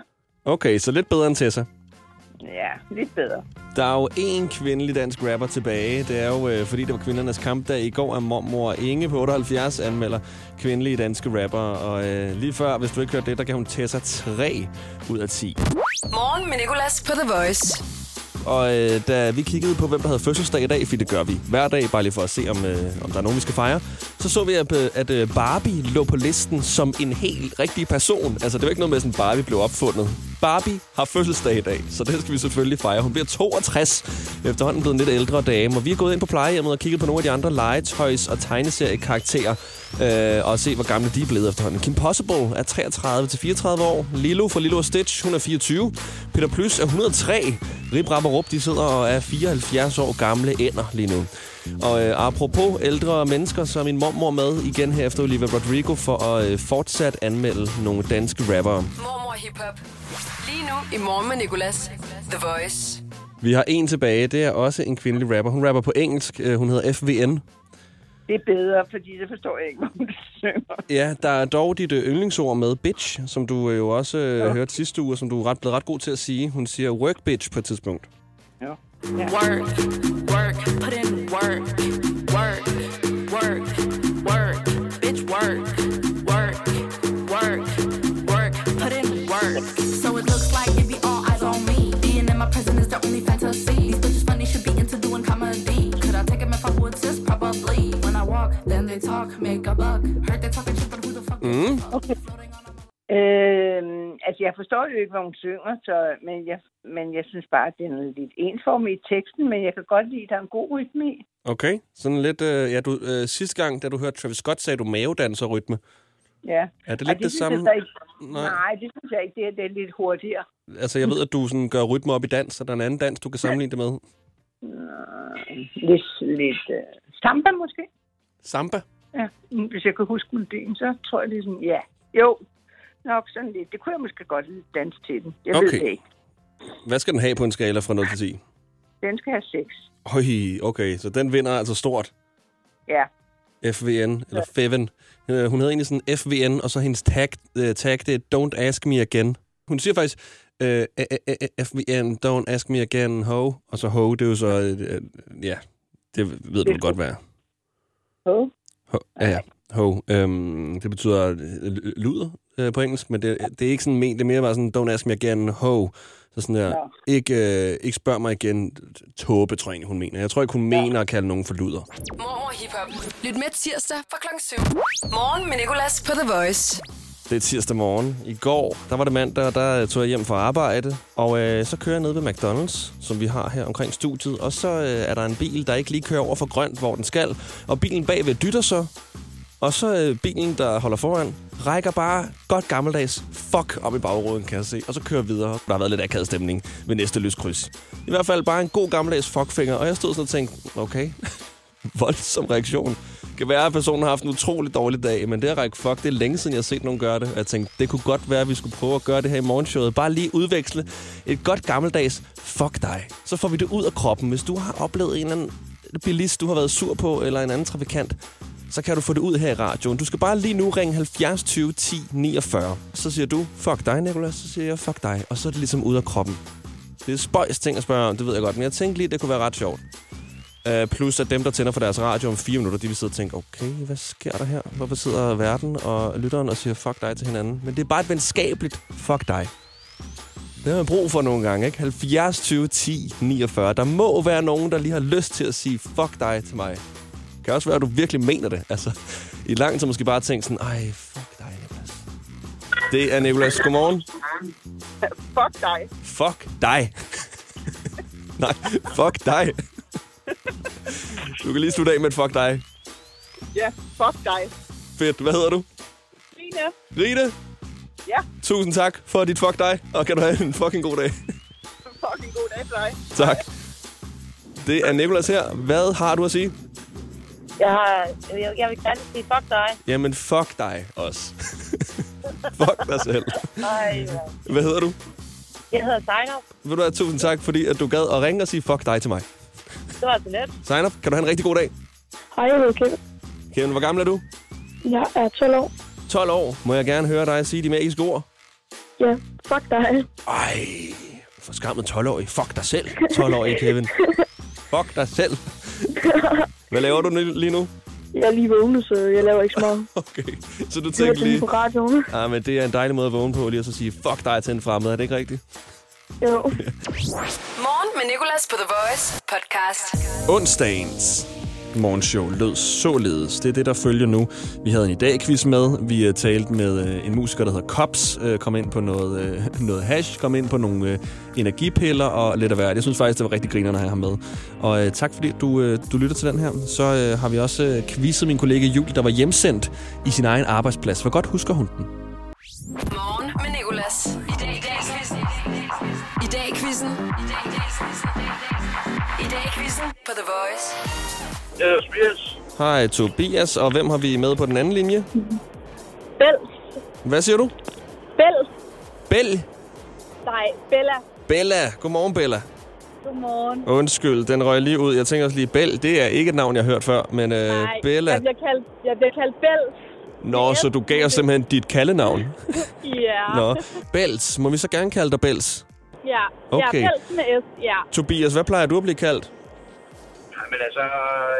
Okay, så lidt bedre end Tessa. Ja, lidt bedre. Der er jo én kvindelig dansk rapper tilbage. Det er jo, øh, fordi det var kvindernes kampdag i går, at mormor Inge på 78 anmelder kvindelige danske rapper. Og øh, lige før, hvis du ikke hørte det, der gav hun Tessa 3 ud af 10. Morgen med Nicolas på The Voice. Og øh, da vi kiggede på, hvem der havde fødselsdag i dag, fordi det gør vi hver dag, bare lige for at se, om, øh, om der er nogen, vi skal fejre, så så vi, at, øh, at øh, Barbie lå på listen som en helt rigtig person. Altså, det var ikke noget med, sådan Barbie blev opfundet. Barbie har fødselsdag i dag, så det skal vi selvfølgelig fejre. Hun bliver 62, efterhånden blevet en lidt ældre dame. Og vi er gået ind på plejehjemmet og kigget på nogle af de andre legetøjs- og tegneseriekarakterer, øh, og se, hvor gamle de er blevet efterhånden. Kim Possible er 33 til 34 år. Lilo fra Lilo og Stitch, hun er 24. Peter Plys er 103. Rip Rap Rup, de sidder og er 74 år gamle ender lige nu. Og øh, apropos ældre mennesker, så er min mormor med igen her efter Olivia Rodrigo for at øh, fortsat anmelde nogle danske rappere. Mormor Hip Hop. Lige nu i Morgen med Nicolas. The Voice. Vi har en tilbage, det er også en kvindelig rapper. Hun rapper på engelsk, øh, hun hedder FVN. Det er bedre, fordi det forstår jeg ikke, hvad hun synger. Ja, der er dog dit øh, yndlingsord med bitch, som du øh, jo også Ja. hørte sidste uge, og som du er ret, blevet ret god til at sige. Hun siger work bitch på et tidspunkt. Ja. Work, work, put in work, work, altså, jeg forstår jo ikke, hvad hun synger, så, men, jeg, men jeg synes bare, at den er lidt ensformig i teksten, men jeg kan godt lide, at der er en god rytme i. Okay, sådan lidt... Øh, ja, du, øh, sidste gang, da du hørte Travis Scott, sagde du mavedanserrytme. Ja. Er det Ej, lidt det, synes jeg samme? så Ikke. Nej. Nej. Det synes jeg ikke. Det er, det er lidt hurtigere. Altså, jeg ved, at du sådan gør rytme op i dans, og der er en anden dans, du kan sammenligne det med. Lidt lidt uh, samba måske. Samba? Ja, mm, hvis jeg kan huske melodien, så tror jeg ligesom, ja. Jo, nok sådan lidt. Det kunne jeg måske godt lide danse til den. Jeg ved Okay. det ikke. Hvad skal den have på en skala fra 0 til 10? Den skal have sex. Høj, okay, så den vinder altså stort. Ja. FVN, eller Feven. Øh, Hun hedder egentlig sådan FVN, og så hendes tag, øh, tag det er Don't Ask Me Again. Hun siger faktisk, øh, FVN, Don't Ask Me Again, ho. Og så ho, det er jo så, øh, ja, det ved du godt, hvad. Ho? Ho, ja, ja. Ho. Øhm, det betyder luder øh, på engelsk, men det, det er ikke sådan ment. Det er mere bare sådan, don't ask me again, ho. Så sådan der, Nå. ikke, øh, ikke spørg mig igen, tåbe, tror jeg egentlig, hun mener. Jeg tror ikke, hun mener at kalde nogen for luder. Mormor Hip Hop. Lyt med tirsdag fra klokken 7. Morgen med Nicolas på The Voice. Det er tirsdag morgen. I går, der var det mandag, og der tog jeg hjem fra arbejde. Og øh, så kører jeg ned ved McDonald's, som vi har her omkring studiet. Og så øh, er der en bil, der ikke lige kører over for grønt, hvor den skal. Og bilen bagved dytter så. Og så øh, bilen, der holder foran, rækker bare godt gammeldags fuck op i bagruden, kan jeg se. Og så kører videre. Der har været lidt akavet stemning ved næste lyskryds. I hvert fald bare en god gammeldags fuckfinger. Og jeg stod sådan og tænkte, okay, voldsom reaktion. Det kan være, at personen har haft en utrolig dårlig dag, men det at række fuck, det er længe siden, jeg har set nogen gøre det. Og jeg tænkte, det kunne godt være, at vi skulle prøve at gøre det her i morgenshowet. Bare lige udveksle et godt gammeldags fuck dig. Så får vi det ud af kroppen. Hvis du har oplevet en eller anden bilist, du har været sur på, eller en anden trafikant, så kan du få det ud her i radioen. Du skal bare lige nu ringe 70 20 10 49. Så siger du, fuck dig, Nicolas. Så siger jeg, fuck dig. Og så er det ligesom ud af kroppen. Det er spøjs ting at spørge om, det ved jeg godt. Men jeg tænkte lige, det kunne være ret sjovt. Uh, plus at dem, der tænder for deres radio om fire minutter, de vil sidde og tænke, okay, hvad sker der her? Hvorfor sidder verden og lytteren og siger fuck dig til hinanden? Men det er bare et venskabeligt fuck dig. Det har man brug for nogle gange, ikke? 70 20 10 49. Der må være nogen, der lige har lyst til at sige fuck dig til mig. Kan også være, at du virkelig mener det. Altså, i lang tid måske bare tænkt sådan, ej, fuck dig, Nicolas. Det er Nicolas. Godmorgen. Fuck dig. Fuck dig. Nej, fuck dig. Du kan lige slutte af med et fuck dig. Ja, fuck dig. Fedt. Hvad hedder du? Line. Rine. Ja, Tusind tak for dit fuck dig, og kan du have en fucking god dag. fucking god dag til dig. Tak. Det er Nicolas her. Hvad har du at sige? Jeg, har, jeg, jeg vil gerne sige fuck dig. Jamen, fuck dig også. fuck dig selv. Ej, Hvad hedder du? jeg hedder Sejner. Ved du hvad, tusind tak, fordi at du gad at ringe og sige fuck dig til mig. Det var så let. Sign up. Kan du have en rigtig god dag? Hej, jeg hedder Kevin. Kevin, hvor gammel er du? Jeg er 12 år. 12 år. Må jeg gerne høre dig sige de magiske ord? Ja, fuck dig. Ej, for skammet 12-årig. Fuck dig selv, 12-årig Kevin. Fuck dig selv. Hvad laver du nu- lige nu? Jeg er lige vågnet, så jeg laver ikke så meget. Okay, så du hørte lige lige... på radioen. Ja, men det er en dejlig måde at vågne på, lige at så sige fuck dig til en fremmed. Er det ikke rigtigt? Jo. Morgen med Nicolas på The Voice podcast. Onsdagens morgenshow lød således. Det er det, der følger nu. Vi havde en i dag quiz med. Vi øh, talte med øh, en musiker, der hedder Kops. Øh, kom ind på noget, noget hash. Kom ind på nogle energipiller og lidt af hvert. Jeg synes faktisk, det var rigtig grinerende at have ham med. Og tak fordi du, du lytter til den her. Så har vi også quizet min kollega Julie, der var hjemsendt i sin egen arbejdsplads. Hvor godt husker hun den? Morgen med Jeg hedder Tobias. Hej Tobias, og hvem har vi med på den anden linje? Bell. Hvad siger du? Bell. Bell. Nej, Bella. Bella. Godmorgen, Bella. Godmorgen. Undskyld, den røg lige ud. Jeg tænker også lige, Bell, det er ikke et navn, jeg har hørt før, men øh, Nej, Bella... jeg bliver kaldt, jeg bliver kaldt Bell. Nå, så du gav os simpelthen dit kaldenavn. Ja. Nå, Bells. Må vi så gerne kalde dig Bells? Ja. Okay. Ja, Bell med S. Ja. Tobias, hvad plejer du at blive kaldt? Men altså,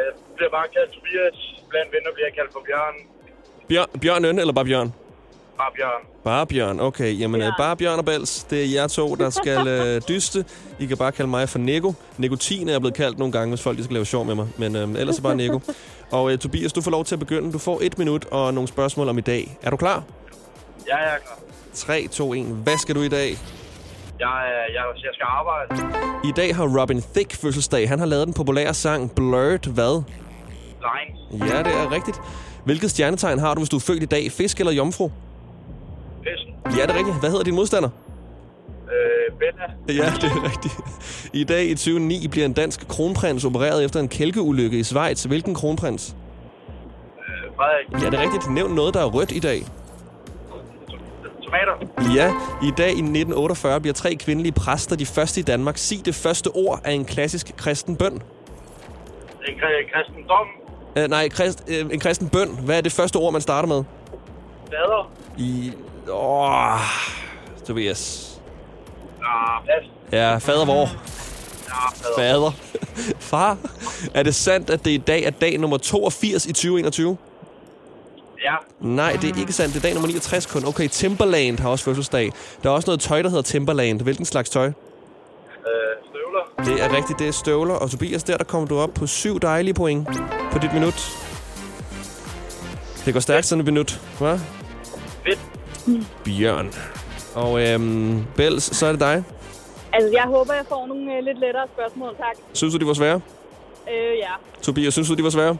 jeg bliver bare kaldt Tobias. Blandt venner bliver jeg kaldt for Bjørn. Bjørn, Bjørn eller bare Bjørn? Bare Bjørn. Bare Bjørn, okay. Jamen, ja. bare Bjørn og Bells, det er jer to, der skal øh, dyste. I kan bare kalde mig for Nego. Nikotin er jeg blevet kaldt nogle gange, hvis folk skal lave sjov med mig. Men øh, ellers er bare Nego. Og øh, Tobias, du får lov til at begynde. Du får et minut og nogle spørgsmål om i dag. Er du klar? Ja, jeg er klar. 3, 2, 1. Hvad skal du i dag? Jeg, er- jeg, jeg skal arbejde. I dag har Robin Thicke fødselsdag. Han har lavet den populære sang Blurred hvad? Lines. Ja, det er rigtigt. Hvilket stjernetegn har du, hvis du er født i dag? Fisk eller jomfru? Fisken. Ja, det er rigtigt. Hvad hedder din modstander? Øh, Bella. Ja, det er rigtigt. I dag i 2009 bliver en dansk kronprins opereret efter en kælkeulykke i Schweiz. Hvilken kronprins? Øh, Frederik. Ja, det er rigtigt. Nævn noget, der er rødt i dag. Tomater. Ja, i dag i 1948 bliver tre kvindelige præster de første i Danmark. Sig det første ord af en klassisk kristen bøn. En kri- kristendom. Uh, nej, krist, uh, en kristen bøn. Hvad er det første ord, man starter med? Fader. I... Åh... Tobias. Ah, pas. Ja, fader hvor? Ja, Fader. Far, er det sandt, at det i dag er dag nummer 82 i 2021? Ja. Nej, det er ikke sandt. Det er dag nummer 69 kun. Okay, Timberland har også fødselsdag. Der er også noget tøj, der hedder Timberland. Hvilken slags tøj? Øh, støvler. Det er rigtigt, det er støvler. Og Tobias, der, der kommer du op på syv dejlige point på dit minut. Det går stærkt sådan et minut, hva'? Fedt. Bjørn. Og øhm, Bels, så er det dig. Altså, jeg håber, jeg får nogle øh, lidt lettere spørgsmål, tak. Synes du, de var svære? Øh, ja. Tobias, synes du, de var svære?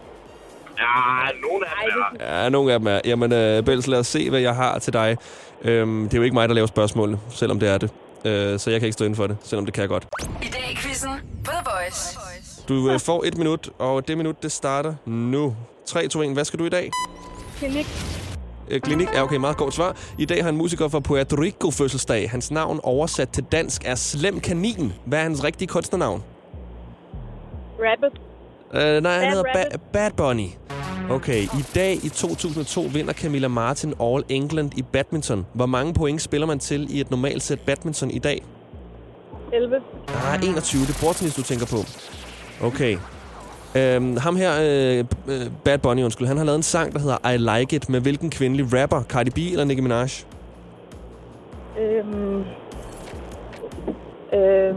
Ja, nogle af dem er. Ja, nogle af dem er. Jamen, øh, Bels, lad os se, hvad jeg har til dig. Øhm, det er jo ikke mig, der laver spørgsmålene, selvom det er det. Øh, så jeg kan ikke stå inden for det, selvom det kan jeg godt. I dag i quizzen på The Voice. Du øh, får et minut, og det minut, det starter nu. 3, 2, 1. Hvad skal du i dag? Klinik. Øh, klinik er okay, meget godt svar. I dag har en musiker fra Puerto Rico fødselsdag. Hans navn oversat til dansk er Slem Kanin. Hvad er hans rigtige kunstnernavn? Rabbit. Øh, nej, han Bad hedder ba-. Bad Bunny. Okay, i dag i 2002 vinder Camilla Martin All England i badminton. Hvor mange point spiller man til i et normalt sæt badminton i dag? 11. Ah, 21. Det er bordtennis, du tænker på. Okay. Øhm, ham her, øh, øh, Bad Bunny, undskyld, han har lavet en sang, der hedder I Like It, med hvilken kvindelig rapper? Cardi B eller Nicki Minaj? Øhm. Øh.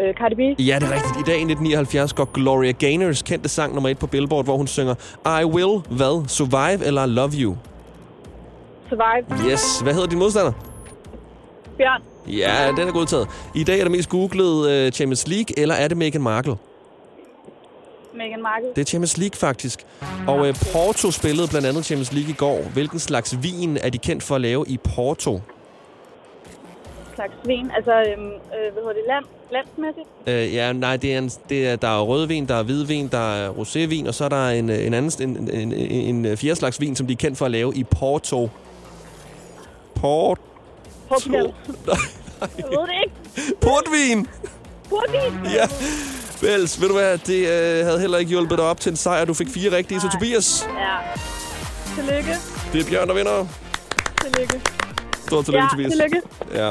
Øh, Cardi B. Ja, det er rigtigt. I dag i 1979 går Gloria Gaynors kendte sang nummer et på Billboard, hvor hun synger I Will, hvad? Survive eller Love You? Survive. Yes. Hvad hedder din modstander? Bjørn. Ja, den er godtaget. I dag er det mest googlet uh, Champions League, eller er det Meghan Markle? Meghan Markle. Det er Champions League, faktisk. Og uh, Porto spillede blandt andet Champions League i går. Hvilken slags vin er de kendt for at lave i Porto? Slags vin. Altså, øhm, øh, hvad hedder det? Land, landsmæssigt. Uh, ja, nej, det er en, det er, der er rødvin, der er hvidvin, der er rosévin, og så er der en, øh, en anden en, en, en, en fjerde slags vin, som de er kendt for at lave i Porto. Port... Portugal. Jeg ved det ikke. Portvin! Portvin. Ja. Vels, ved du hvad, det øh, havde heller ikke hjulpet dig op til en sejr. Du fik fire rigtige, så Tobias, Ja. Tillykke. det er Bjørn, der vinder. Tillykke. Stort tillykke, ja, Tobias. tillykke. Ja,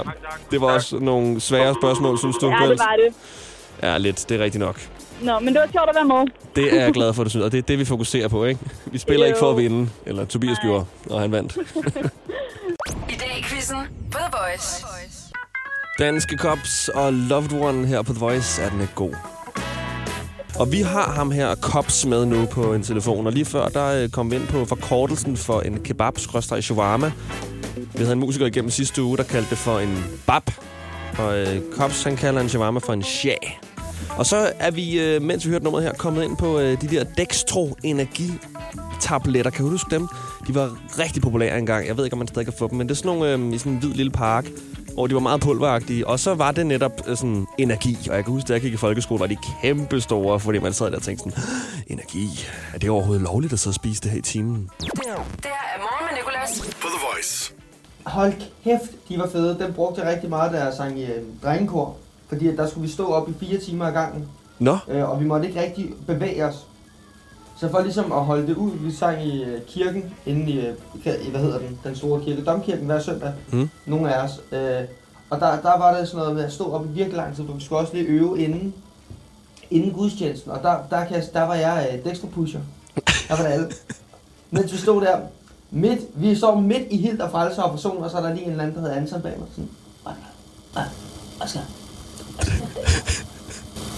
det var også nogle svære spørgsmål, synes du? Ja, det var det. Ja, lidt. Det er rigtigt nok. Nå, men det var sjovt at være med. Det er jeg glad for, du synes. Og det er det, vi fokuserer på, ikke? Vi spiller Jo. ikke for at vinde. Eller Tobias Nej. gjorde, og han vandt. I dag i quizzen på The Voice. Danske Cops og Loved One her på The Voice er den ikke god. Og vi har ham her, Cops, med nu på en telefon. Og lige før, der øh, kom vi ind på forkortelsen for en kebab shawarma. Vi havde en musiker igennem sidste uge, der kaldte det for en bab. Og øh, Cops, han kalder en shawarma for en sha. Og så er vi, øh, mens vi hørte nummeret her, kommet ind på øh, de der Dextro Energi tabletter. Kan du huske dem? De var rigtig populære engang. Jeg ved ikke, om man stadig kan få dem, men det er sådan nogle øh, i sådan en hvid lille park, hvor de var meget pulveragtige. Og så var det netop øh, sådan energi. Og jeg kan huske, da jeg gik i folkeskole, var de kæmpe store, fordi man sad der og tænkte sådan, energi, er det overhovedet lovligt at sidde og spise det her i timen? Det her er morgen med Nicolas. På The Voice. Hold kæft, de var fede. Den brugte jeg rigtig meget, da jeg sang i øh, drengekor. Fordi at der skulle vi stå op i fire timer ad gangen. Nå, Øh, og vi måtte ikke rigtig bevæge os. Så for ligesom at holde det ud, vi sang i øh, kirken, inde i, øh, hvad hedder den, den store kirke, Domkirken hver søndag, Mm. nogle af os. Øh, og der, der var det sådan noget med at stå op i virkelig lang tid, for vi skulle også lige øve inden, inden gudstjenesten. Og der, der, kan jeg, der var jeg øh, Dexter Pusher. Der var det alle. Mens vi stod der, midt, vi står midt i helt og frelser og person, og så er der lige en eller anden, der hedder Anton bag mig. Sådan, hvad, hvad, hvad skal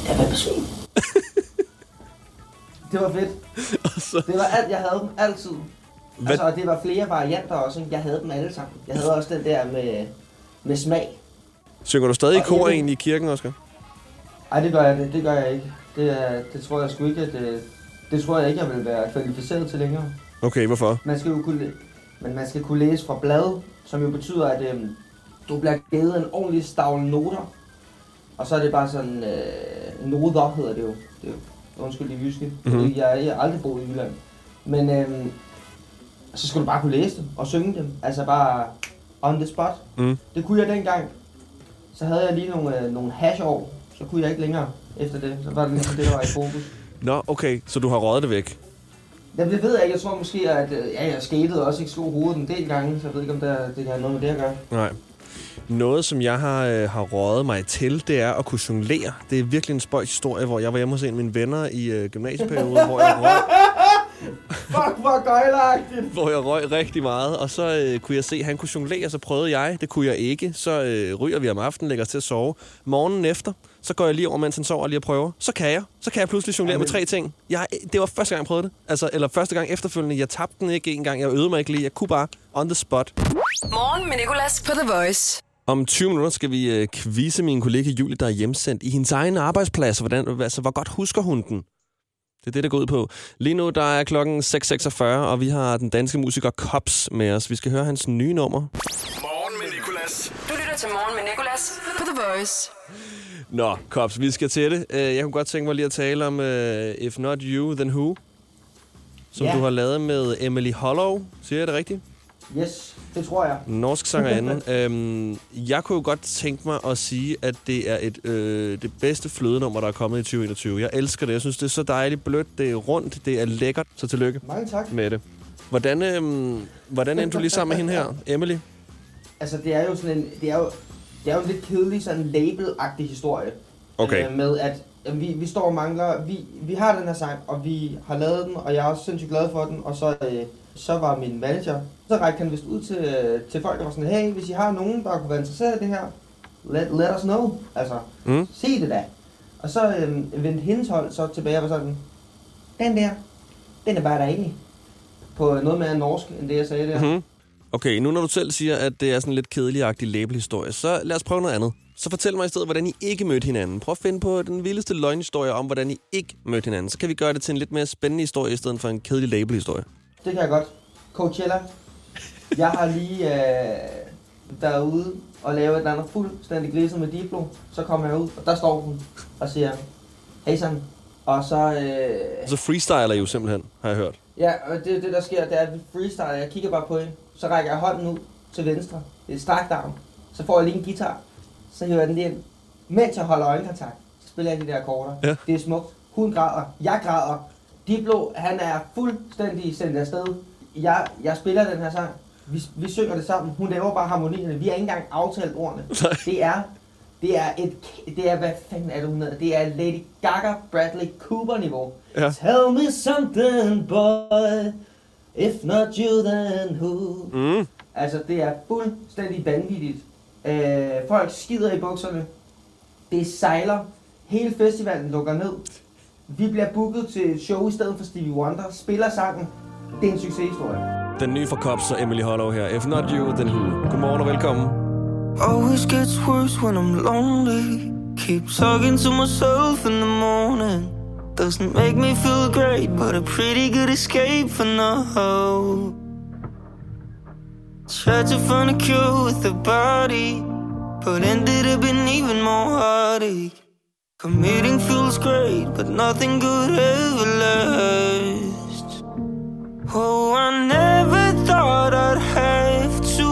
jeg? vil besvime. Det var fedt. Det var alt, jeg havde dem altid. Hvad- Altså, og det var flere varianter også. ikke? Jeg havde dem alle sammen. Jeg havde også den der med, med smag. synger du stadig i kor egentlig i kirken, Oscar? Ej, det gør jeg, det, det gør jeg ikke. Det, det tror jeg sgu ikke, at det, det tror jeg ikke, jeg vil være kvalificeret til længere. Okay, hvorfor? Man skal jo kunne, men man skal kunne læse fra blad, som jo betyder, at øhm, du bliver givet en ordentlig stavle noter. Og så er det bare sådan, øh, noder hedder det jo. Det er jo undskyld de jyske. Mhm. Mm-hmm. Jeg, jeg har aldrig boet i Jylland. Men øhm, så skal du bare kunne læse dem og synge dem. Altså bare on the spot. Mm. Det kunne jeg dengang. Så havde jeg lige nogle, øh, nogle hash-år. Så kunne jeg ikke længere efter det. Så var det ligesom det, der var i fokus. Nå, okay, så du har røget det væk. Ja, det ved jeg ikke. Jeg tror måske, at øh, ja, jeg skatede også ikke slog hovedet en del gange, så jeg ved ikke, om der, det har noget med det at gøre. Nej. Noget, som jeg har, øh, har rådet mig til, det er at kunne jonglere. Det er virkelig en spøjs historie, hvor jeg var hjemme hos en af mine venner i øh, gymnasieperioden, hvor jeg røg. Fuck, hvor gøjlagtigt. hvor jeg røg rigtig meget, og så øh, kunne jeg se, at han kunne jonglere, så prøvede jeg. Det kunne jeg ikke. Så øh, ryger vi om aftenen, lægger os til at sove. Morgenen efter, så går jeg lige over, mens han sover, og lige og prøver. Så kan jeg. Så kan jeg pludselig jonglere med tre ting. Jeg, det var første gang, jeg prøvede det. Altså, eller første gang efterfølgende. Jeg tabte den ikke engang. Jeg øvede mig ikke lige. Jeg kunne bare on the spot. Morgen med Nicolas på The Voice. Om 20 minutter skal vi øh, quizze min kollega Julie, der er hjemsendt i hendes egen arbejdsplads. Hvordan, altså, hvor godt husker hun den? Det er det, der går ud på. Lige nu der er klokken 6.46, og vi har den danske musiker Kops med os. Vi skal høre hans nye nummer. Morgen med Nicolas. Du lytter til Morgen med Nicolas på The Voice. Nå, Kops, vi skal til det. Øh, Jeg kunne godt tænke mig lige at tale om uh, If Not You, Then Who, som Ja. du har lavet med Emily Hollow. Siger jeg det rigtigt? Yes, det tror jeg. Norsk sangerinde. øhm, jeg kunne jo godt tænke mig at sige, at det er et, øh, det bedste flødenummer, der er kommet i 2021. Jeg elsker det. Jeg synes, det er så dejligt blødt. Det er rundt. Det er lækkert. Så tillykke Mange tak. med det. Hvordan, øhm, hvordan endte du lige sammen med hende her, Emily? Altså, det er jo sådan en... Det er jo, det er jo en lidt kedelig, sådan label-agtig historie. Okay. Øh, med at øh, vi, vi står og mangler... Vi, vi har den her sang, og vi har lavet den, og jeg er også sindssygt glad for den. Og så, øh, så var min manager... Så rækte han vist ud til, til folk, der var sådan, hey, hvis I har nogen, der kunne være interesseret i det her, let, let us know. Altså, Mm. sig det da. Og så øh, vendte hendes hold så tilbage og var sådan, den der, den er bare dejlig. På noget mere norsk, end det jeg sagde der. Mm-hmm. Okay, nu når du selv siger, at det er sådan lidt kedelig-agtig labelhistorie, så lad os prøve noget andet. Så fortæl mig i stedet, hvordan I ikke mødte hinanden. Prøv at finde på den vildeste løgnhistorie om, hvordan I ikke mødte hinanden. Så kan vi gøre det til en lidt mere spændende historie, i stedet for en kedelig labelhistorie. Det kan jeg godt. Coachella. Jeg har lige øh, derude og lavet et eller andet fuldstændig griset med Diplo. Så kommer jeg ud, og der står hun og siger, hey sådan. Og så, øh, Så freestyler I jo simpelthen, har jeg hørt. ja, og det, det der sker, det er, at vi freestyler. Jeg kigger bare på hende. Så rækker jeg hånden ud til venstre. Det er et strakt arm. Så får jeg lige en guitar. Så hiver jeg den lige ind. Mens jeg holder øjenkontakt, så spiller jeg de der akkorder. Ja. Det er smukt. Hun græder. Jeg græder. Diplo, han er fuldstændig sendt afsted. Jeg, jeg spiller den her sang. Vi, vi synger det sammen. Hun laver bare harmonierne. Vi har ikke engang aftalt ordene. Det er, det er et, det er, hvad fanden er det, hun hedder? Det er Lady Gaga Bradley Cooper niveau. Ja. Tell me something, boy. If not you, then who? Mm. Altså, det er fuldstændig vanvittigt. Øh, folk skider i bukserne. Det sejler. Hele festivalen lukker ned. Vi bliver booket til et show i stedet for Stevie Wonder. Spiller sangen. Det er en succeshistorie. Den nye fra Cops og Emily Hollow her. If not you, then who. Godmorgen og velkommen. Always gets worse when I'm lonely. Keep talking to myself in the morning. Doesn't make me feel great, but a pretty good escape for now. Tried to find a cure with the body, but ended up in even more heartache. Committing feels great, but nothing good ever lasts. Oh, I never thought I'd have to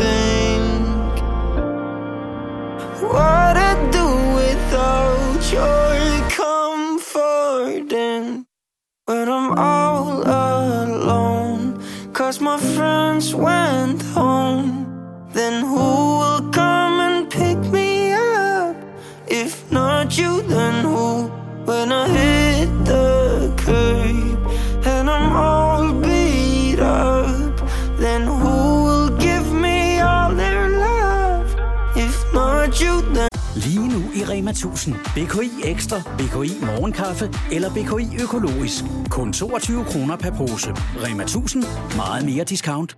think what I'd do without your comforting when I'm all alone. Cause my friends went Lige nu i Rema 1000. BKI Ekstra, BKI Morgenkaffe eller BKI Økologisk. Kun 22 kroner per pose. Rema 1000. Meget mere discount.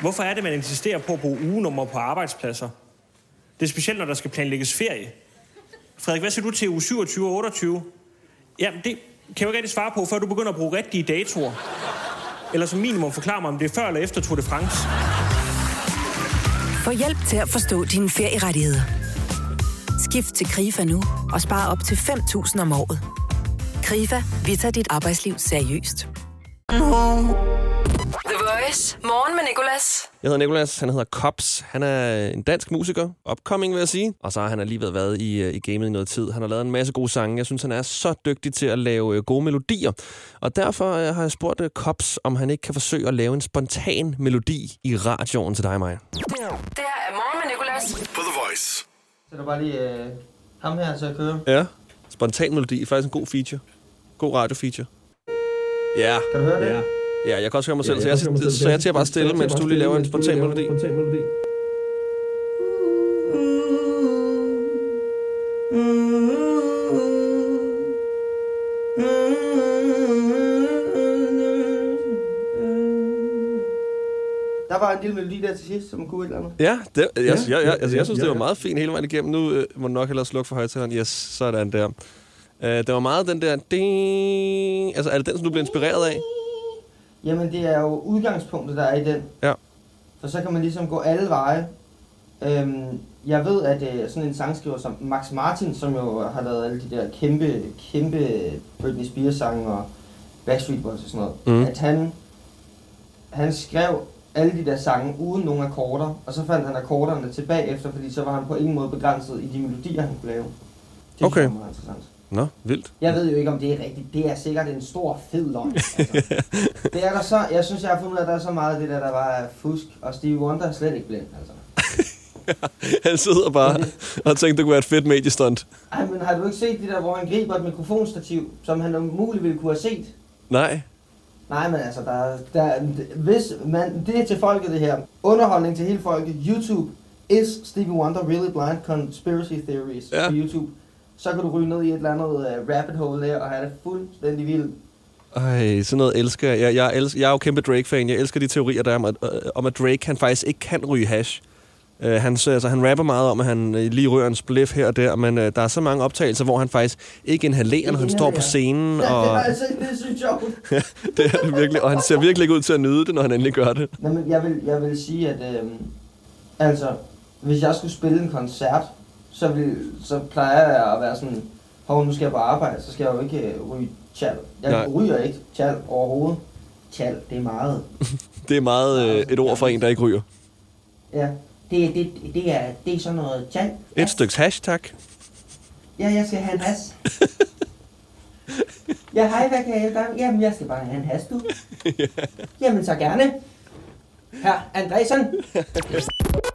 Hvorfor er det, man insisterer på at bruge ugenummer på arbejdspladser? Det er specielt, når der skal planlægges ferie. Frederik, hvad siger du til uge 27 og 28? Jamen, det kan jeg jo ikke rigtig svare på, før du begynder at bruge rigtige datoer. Eller som minimum forklare mig, om det er før eller efter Tour de France. Få hjælp til at forstå dine ferierettigheder. Skift til KRIFA nu og spar op til 5.000 om året. KRIFA, vi tager dit arbejdsliv seriøst. The Voice. Morgen med Nicolas. Jeg hedder Nikolas, han hedder Kops. Han er en dansk musiker, upcoming vil jeg sige. Og så har han alligevel været i, øh, i gamet i noget tid. Han har lavet en masse gode sange. Jeg synes, han er så dygtig til at lave øh, gode melodier. Og derfor øh, har jeg spurgt Kops, om han ikke kan forsøge at lave en spontan melodi i radioen til dig og mig. Det her er Morgen med Nicolas. på The Voice. Så er der bare lige øh, ham her til at køre. Ja. Spontan melodi er faktisk en god feature. God radiofeature. Ja. Kan du høre det? Ja. Ja, jeg kan også høre mig selv, Ja, så, jeg jeg, høre mig selv, så jeg tager bare stille, mens du lige laver en spontan melodi. Der var en lille melodi der til sidst, som kunne et eller andet. Ja, det, jeg, Ja, jeg, jeg, ja, altså, jeg synes, ja, det var ja. meget fint hele vejen igennem. Nu øh, må du nok hellere slukke for højtaleren. Yes, sådan der. Uh, det var meget den der... Ding. Altså, er det den, som du blev inspireret af? Jamen, det er jo udgangspunktet, der er i den. Ja. For så kan man ligesom gå alle veje. Øhm, jeg ved, at øh, sådan en sangskriver som Max Martin, som jo har lavet alle de der kæmpe, kæmpe Britney Spears sange og Backstreet Boys og sådan noget, Mhm. at han, han skrev alle de der sange uden nogen akkorder, og så fandt han akkorderne tilbage efter, fordi så var han på ingen måde begrænset i de melodier, han kunne lave. Det Okay. synes jeg er meget interessant. Nå, vildt. Jeg ved jo ikke, om det er rigtigt. Det er sikkert en stor fed løgn. Altså. det er der så, jeg synes, jeg har fundet ud af, at der er så meget af det der, der var fusk. Og Stevie Wonder er slet ikke blind, altså. Han sidder bare og tænkte, det kunne være et fedt mediestunt. Ej, men har du ikke set det der, hvor han griber et mikrofonstativ, som han umuligt ville kunne have set? Nej. Nej, men altså, der, der, hvis man, det er til folket det her. Underholdning til hele folket. YouTube. Is Stevie Wonder really blind? Conspiracy theories Ja. på YouTube. Så kan du ryge ned i et eller andet uh, rabbit hole der, og have det fuldstændig vildt. Ej, sådan noget elsker jeg. Jeg, jeg, elsker, jeg er jo kæmpe Drake-fan. Jeg elsker de teorier, der er om, at, øh, om, at Drake han faktisk ikke kan ryge hash. Uh, han, så, altså, han rapper meget om, at han øh, lige rører en spliff her og der, men uh, der er så mange optagelser, hvor han faktisk ikke inhalerer, når han står på scenen. Ja, Og, det er altså det så sjovt. det er det virkelig, og han ser virkelig ikke ud til at nyde det, når han endelig gør det. Nå, men jeg vil, jeg vil sige, at øhm, altså, hvis jeg skulle spille en koncert, så, vil, så plejer jeg at være sådan, hov, nu skal jeg på arbejde, så skal jeg jo ikke øh, ryge tjal. Jeg Nej. Ryger ikke tjal overhovedet. Tjal, det er meget. Det er meget øh, et ord for en, der ikke ryger. Ja, det, det, det, er, det er sådan noget tjal. Et stykke hash, tak. Ja, jeg skal have en has. ja, hej, hvad kan jeg hjælpe dig? Jamen, jeg skal bare have en has, du. Jamen, så gerne. Her, Andresen.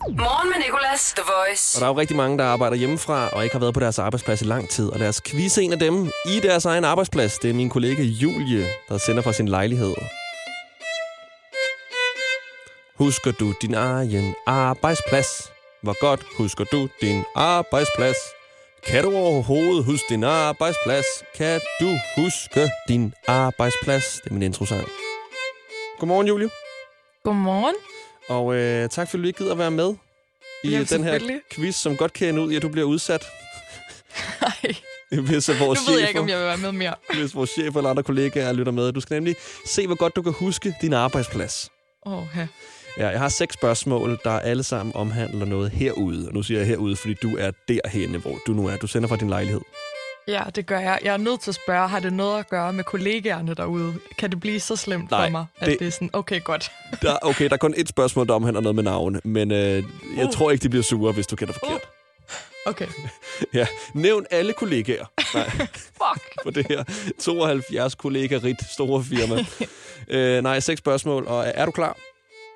Morgen med Nicolas, The Voice. Og der er jo rigtig mange, der arbejder hjemmefra og ikke har været på deres arbejdsplads i lang tid. Og lad os quizze en af dem i deres egen arbejdsplads. Det er min kollega Julie, der sender fra sin lejlighed. Husker du din egen arbejdsplads? Hvor godt husker du din arbejdsplads? Kan du overhovedet huske din arbejdsplads? Kan du huske din arbejdsplads? Det er min introsang. Godmorgen, Julie. Godmorgen. Og øh, tak fordi du ikke gider at være med i Jamen, den her quiz, som godt kan ende ud i, at du bliver udsat. Nej. Hvis vores Nu ved chefer, jeg ikke, om jeg vil være med mere. hvis vores chef eller andre kollegaer lytter med. Du skal nemlig se, hvor godt du kan huske din arbejdsplads. Åh, oh, ja. Ja, jeg har seks spørgsmål, der alle sammen omhandler noget herude. Og nu siger jeg herude, fordi du er derhenne, hvor du nu er. Du sender fra din lejlighed. Ja, det gør jeg. Jeg er nødt til at spørge, har det noget at gøre med kollegaerne derude? Kan det blive så slemt Nej, for mig, at det- det... er sådan, okay, godt. Der, okay, der er kun et spørgsmål, der omhandler noget med navne. Men øh, jeg Uh. tror ikke, de bliver sure, hvis du gætter forkert. Okay. Ja, nævn alle kollegaer. Nej. Fuck. På det her 72 kollegerigt store firma. øh, nej, seks spørgsmål. Og er du klar?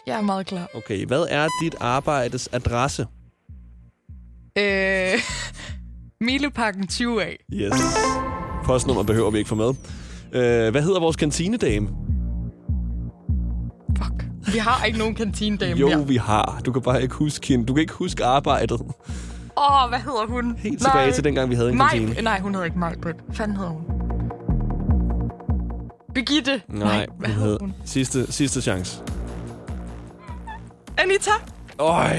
Jeg er meget klar. Okay, hvad er dit arbejdes adresse? Øh, Mileparken 20A. Yes. Postnummer behøver vi ikke få med. Øh, hvad hedder vores kantinedame? Vi har ikke nogen kantinedame Jo, mere. vi har. Du kan bare ikke huske hende. Du kan ikke huske arbejdet. Åh, oh, hvad hedder hun? Helt tilbage til dengang, vi havde en Maj- kantine. Nej, hun hedder ikke Majbrit. Hvad fanden hedder hun? Birgitte. Nej, hvad hun hedder hed hun? sidste, sidste chance. Anita. Øj,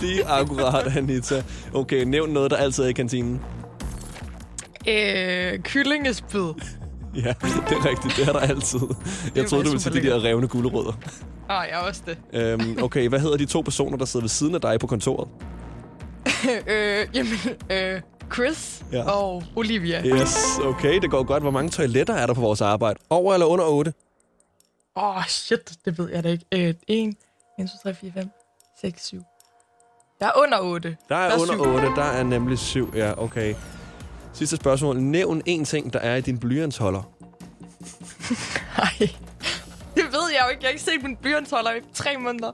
lige akkurat, Anita. Okay, nævn noget, der altid er i kantinen. Øh, kyllingespyd. Ja, det er rigtigt. Det er der altid. Jeg troede, du ville sige de der revne gulerødder. Åh, jeg også det. Øhm, okay, hvad hedder de to personer, der sidder ved siden af dig på kontoret? øh, jamen, øh, Chris ja. og Olivia. Yes, okay, det går godt. Hvor mange toiletter er der på vores arbejde? Over eller under 8? Åh, oh, shit, det ved jeg da ikke. Øh, 1, 1, 2, 3, 4, 5, 6, 7. Jeg er under 8. Der er, under syv. 8, der er nemlig 7. Ja, okay. Sidste spørgsmål. Nævn en ting, der er i din blyantsholder. Det ved jeg jo ikke. Jeg har ikke set min blyantholder i tre måneder.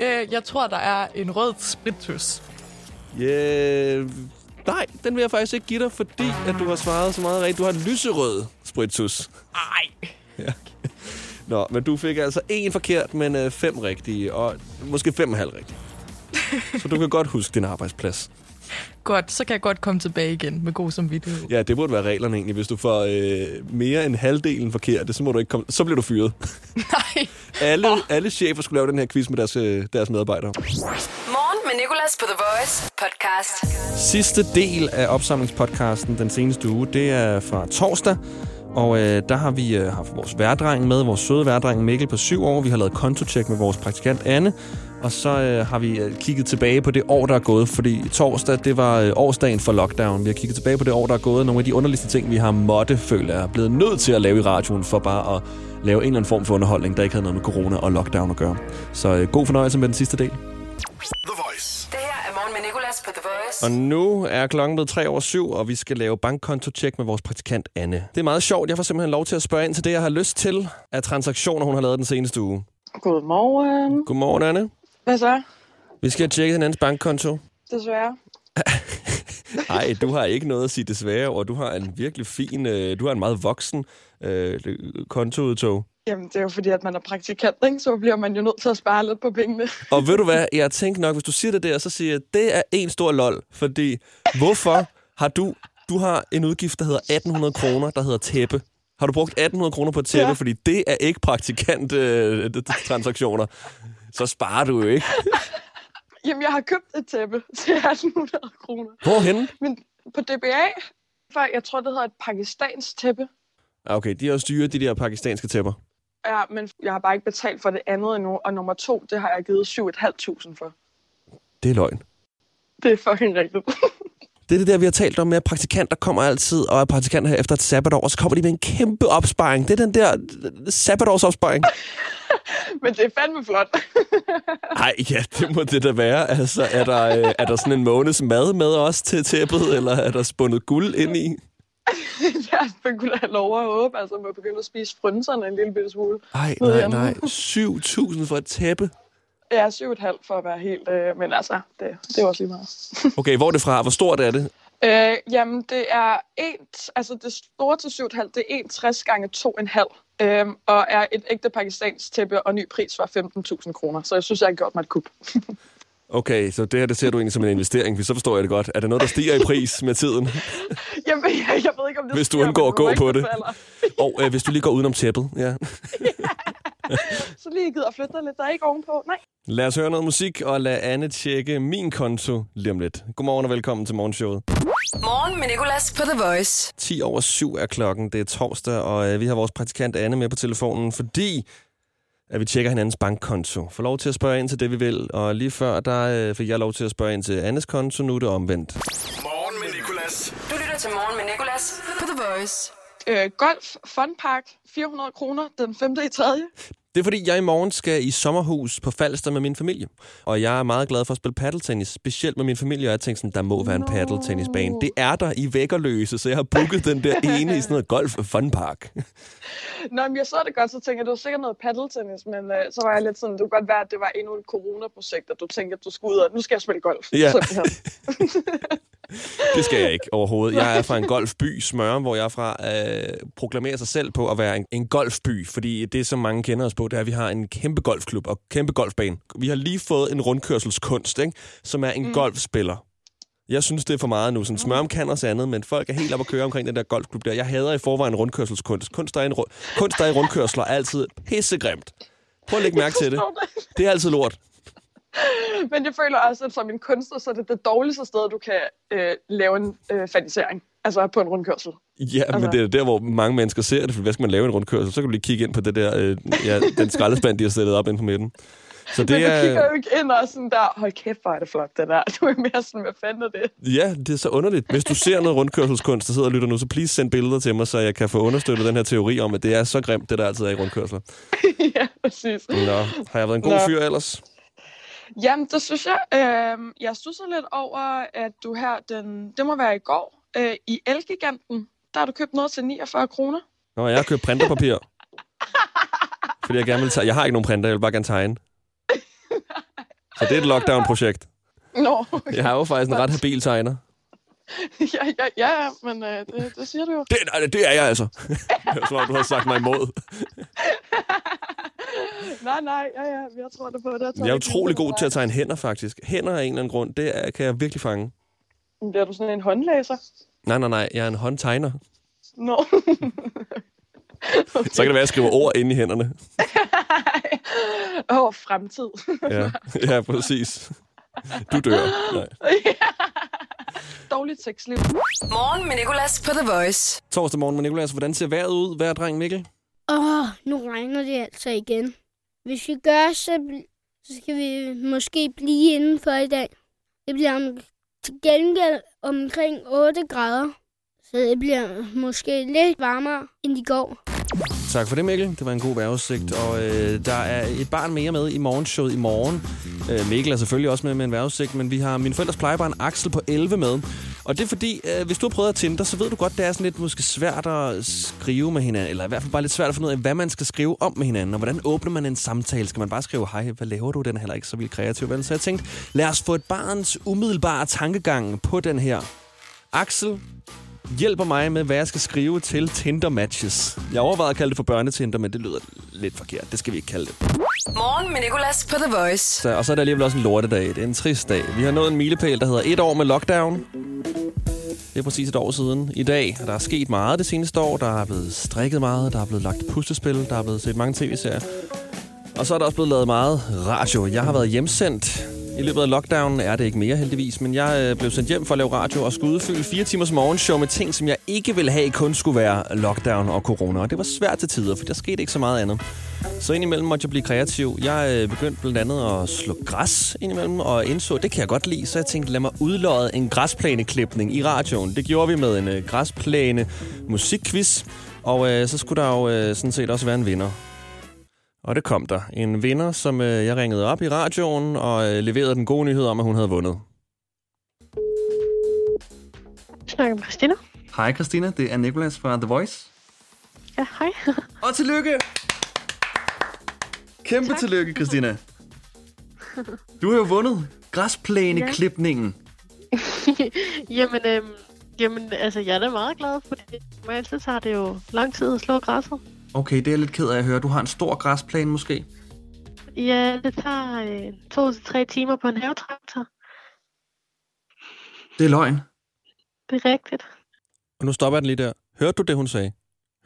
Øh, jeg tror, der er en rød sprittøs. Yeah, Nej, den vil jeg faktisk ikke give dig, fordi at du har svaret så meget rigtigt. Du har en lyserød sprittus. Ej. Ja. Nå, men du fik altså en forkert, men øh, fem rigtige, og måske fem og halv rigtige. Så du kan godt huske din arbejdsplads. Godt, så kan jeg godt komme tilbage igen med god samvittighed. Ja, det burde være reglerne egentlig. Hvis du får øh, mere end halvdelen forkert, så må du ikke komme. Så bliver du fyret. Nej. alle, alle chefer skulle lave den her quiz med deres, øh, deres medarbejdere. Morgen med Nicolas på The Voice podcast. Sidste del af opsamlingspodcasten den seneste uge, det er fra torsdag. Og øh, der har vi øh, haft vores værdreng med, vores søde værdreng Mikkel på syv år. Vi har lavet kontotjek med vores praktikant Anne. Og så øh, har vi øh, kigget tilbage på det år, der er gået. Fordi torsdag, det var øh, årsdagen for lockdown. Vi har kigget tilbage på det år, der er gået. Nogle af de underligste ting, vi har måtte føle, er blevet nødt til at lave i radioen, for bare at lave en eller anden form for underholdning, der ikke havde noget med corona og lockdown at gøre. Så øh, god fornøjelse med den sidste del. Det her er Morgen med Nicolas på The Voice. Og nu er klokken blevet 3 over 7, og vi skal lave bankkonto-tjek med vores praktikant Anne. Det er meget sjovt. Jeg får simpelthen lov til at spørge ind til det, jeg har lyst til af transaktioner, hun har lavet den seneste uge. Godmorgen. Godmorgen, Anne. Hvad så? Vi skal have tjekket hinandens bankkonto. Desværre. Nej, du har ikke noget at sige desværre over. Du har en virkelig fin, øh, du har en meget voksen øh, kontoudtog. Jamen, det er jo fordi, at man er praktikant, ikke? så bliver man jo nødt til at spare lidt på pengene. Og ved du hvad, jeg tænker nok, hvis du siger det der, så siger jeg, det er en stor lol. Fordi, hvorfor har du, du har en udgift, der hedder 1800 kroner, der hedder tæppe. Har du brugt 1800 kroner på et tæppe? Ja. Fordi det er ikke praktikant øh, transaktioner. Så sparer du jo ikke. Jamen, jeg har købt et tæppe til 1800 kroner. Hvorhenne? Men på DBA, for jeg tror, det hedder et pakistansk tæppe. Ah, Okay, de har jo styret de der pakistanske tæpper. Ja, men jeg har bare ikke betalt for det andet endnu. Og nummer to, det har jeg givet 7.500 for. Det er løgn. Det er fucking rigtigt. Det er det der, vi har talt om med, at praktikanter kommer altid, og er praktikanter her efter et sabbatår, og så kommer de med en kæmpe opsparing. Det er den der sabbatårsopsparing. men det er fandme flot. Nej, ja, det må det da være. Altså, er der, øh, er der sådan en måneds mad med os til tæppet, eller er der spundet guld ind i? jeg begynder at lov at håbe, altså må begynde at spise frønserne en lille bitte smule. Nej, Ved nej, nej. 7.000 for et tæppe. Ja, 7,5 for at være helt... Øh, men altså, det, det er også lige meget. Okay, hvor er det fra? Hvor stort er det? Øh, jamen, det er en, altså det store til 7,5, det er 61 gange 2,5. Øhm, og er et ægte pakistansk tæppe, og ny pris var 15.000 kroner. Så jeg synes, jeg har gjort mig et kup. Okay, så det her, det ser du egentlig som en investering, for så forstår jeg det godt. Er det noget, der stiger i pris med tiden, Jamen, jeg, jeg ved ikke, om det hvis du undgår at gå på det? Og øh, hvis du lige går udenom tæppet, ja. Så lige gider flytte dig lidt. Der er ikke ovenpå. Nej. Lad os høre noget musik, og lad Anne tjekke min konto lige om lidt. Godmorgen og velkommen til morgenshowet. Morgen med Nicolas på The Voice. 10 over 7 er klokken, det er torsdag, og øh, vi har vores praktikant Anne med på telefonen, fordi at vi tjekker hinandens bankkonto. Får lov til at spørge ind til det, vi vil, og lige før, der øh, fik jeg lov til at spørge ind til Annes konto, nu er det omvendt. Morgen med Nicolas. Du lytter til Morgen med Nicolas på The Voice. Øh, golf Fun Park, 400 kroner den 5. i 3. Det er fordi, jeg i morgen skal i sommerhus på Falster med min familie. Og jeg er meget glad for at spille paddeltennis, specielt med min familie. Og jeg tænkte sådan, der må være en paddeltennisbane. Det er der i Vækkerløse, så jeg har booket den der ene i sådan noget golf fun park. Nå, men jeg så det godt, så tænkte jeg, det var sikkert noget paddeltennis, men øh, så var jeg lidt sådan, det kunne godt være, at det var endnu et corona-projekt, at du tænkte, at du skulle ud og nu skal jeg spille golf. Ja. Det skal jeg ikke overhovedet. Jeg er fra en golfby, Smørum, hvor jeg er fra, øh, proklamerer sig selv på at være en, en golfby. Fordi det, som mange kender os på, det er, at vi har en kæmpe golfklub og kæmpe golfbane. Vi har lige fået en rundkørselskunst, ikke? som er en mm. golfspiller. Jeg synes, det er for meget nu. Sådan, Smørum kan også andet, men folk er helt op at køre omkring den der golfklub der. Jeg hader i forvejen rundkørselskunst. Kunst, der er, en, ru- kunst, der er i rundkørsler er altid pissegrimt. Prøv at lægge mærke til det. Det er altid lort. Men jeg føler også, at som en kunstner, så er det det dårligste sted, du kan øh, lave en øh, fanisering. Altså på en rundkørsel. Ja, altså. men det er der, hvor mange mennesker ser det, for hvad skal man lave en rundkørsel? Så kan du lige kigge ind på det der, øh, ja, den skraldespand, de har stillet op ind på midten. Så Det Men du kigger er, jo ikke ind og sådan der, hold kæft, hvor er det flot, det der. Du er mere sådan, hvad fanden er det? ja, det er så underligt. Hvis du ser noget rundkørselskunst, der sidder og lytter nu, så please send billeder til mig, så jeg kan få understøttet den her teori om, at det er så grimt, det der altid er i rundkørsler. ja, præcis. Nå, har jeg været en god Nå. fyr ellers? Jamen, det synes jeg. Øh, jeg synes lidt over, at du her, den, det må være i går, øh, i Elgiganten, der har du købt noget til 49 kroner. Nå, jeg har købt printerpapir. Fordi jeg gerne vil tage... Jeg har ikke nogen printer, jeg vil bare gerne tegne. Så det er et lockdown-projekt. Nå, okay. Jeg har jo faktisk en ret habil tegner. ja, ja, ja, men øh, det, det siger du jo. Det, nej, det er jeg altså. Er som om, du har sagt mig imod. nej, nej, ja, ja, jeg tror det på det. Jeg er utrolig god til at tegne hænder, faktisk. Hænder af en eller anden grund, det er, kan jeg virkelig fange. Bliver du sådan en håndlæser? Nej, nej, nej. Jeg er en håndtegner. Nå. Så kan det være, at jeg skriver ord ind i hænderne. Åh, oh, fremtid. Ja, ja præcis. Du dør. Nej. Dårligt sexliv. Morgen med Nicolas på The Voice. Torsdag morgen med Nicolas. Hvordan ser vejret ud? Hver dreng, Mikkel? Åh, oh, nu regner det altså igen. Hvis vi gør, så, så skal vi måske blive indenfor i dag. Det bliver om, til gengæld omkring 8 grader. Så det bliver måske lidt varmere end i går. Tak for det, Mikkel. Det var en god vejrudsigt. Og øh, der er et barn mere med i morgenshowet i morgen. Øh, Mikkel er selvfølgelig også med med en vejrudsigt, men vi har min forældres plejebarn Axel på 11 med. Og det er fordi, øh, hvis du har prøvet at Tinder, så ved du godt, det er sådan lidt måske svært at skrive med hinanden. Eller i hvert fald bare lidt svært at finde ud af, hvad man skal skrive om med hinanden. Og hvordan åbner man en samtale? Skal man bare skrive, hej, hvad laver du? Den er heller ikke så vildt kreativ. Vel? Så jeg tænkte, lad os få et barns umiddelbare tankegang på den her. Axel, hjælper mig med, hvad jeg skal skrive til Tinder-matches. Jeg overvejede at kalde det for børnetinder, men det lyder lidt forkert. Det skal vi ikke kalde det. Morgen med Nicolas på The Voice. Så, og så er der alligevel også en lortedag. Det er en trist dag. Vi har nået en milepæl, der hedder et år med lockdown. Det er præcis et år siden i dag. Der er sket meget det seneste år. Der er blevet strikket meget. Der er blevet lagt puslespil. Der er blevet set mange tv-serier. Og så er der også blevet lavet meget radio. Jeg har været hjemsendt. I løbet af lockdownen er det ikke mere heldigvis, men jeg øh, blev sendt hjem for at lave radio og skulle udfylde fire timers morgenshow med ting, som jeg ikke ville have kun skulle være lockdown og corona. Og det var svært til tider, for der skete ikke så meget andet. Så indimellem måtte jeg blive kreativ. Jeg øh, begyndte blandt andet at slå græs indimellem, og indså, at det kan jeg godt lide. Så jeg tænkte, lad mig udlåde en græsplæneklipning i radioen. Det gjorde vi med en øh, græsplæne musikquiz, og øh, så skulle der jo øh, sådan set også være en vinder. Og det kom der. En vinder, som øh, jeg ringede op i radioen og øh, leverede den gode nyhed om, at hun havde vundet. snakker med Christina. Hej Christina, det er Nicolas fra The Voice. Ja, hej. Og tillykke! Kæmpe tak. tillykke, Christina. Du har jo vundet græsplæneklipningen. jamen, øhm, jamen, altså, jeg er da meget glad, for det. Normalt så tager det jo lang tid at slå græsset. Okay, det er jeg lidt ked af at høre. Du har en stor græsplæne måske? Ja, det tager øh, to til tre timer på en havetraktor. Det er løgn. Det er rigtigt. Og nu stopper jeg den lige der. Hørte du det, hun sagde?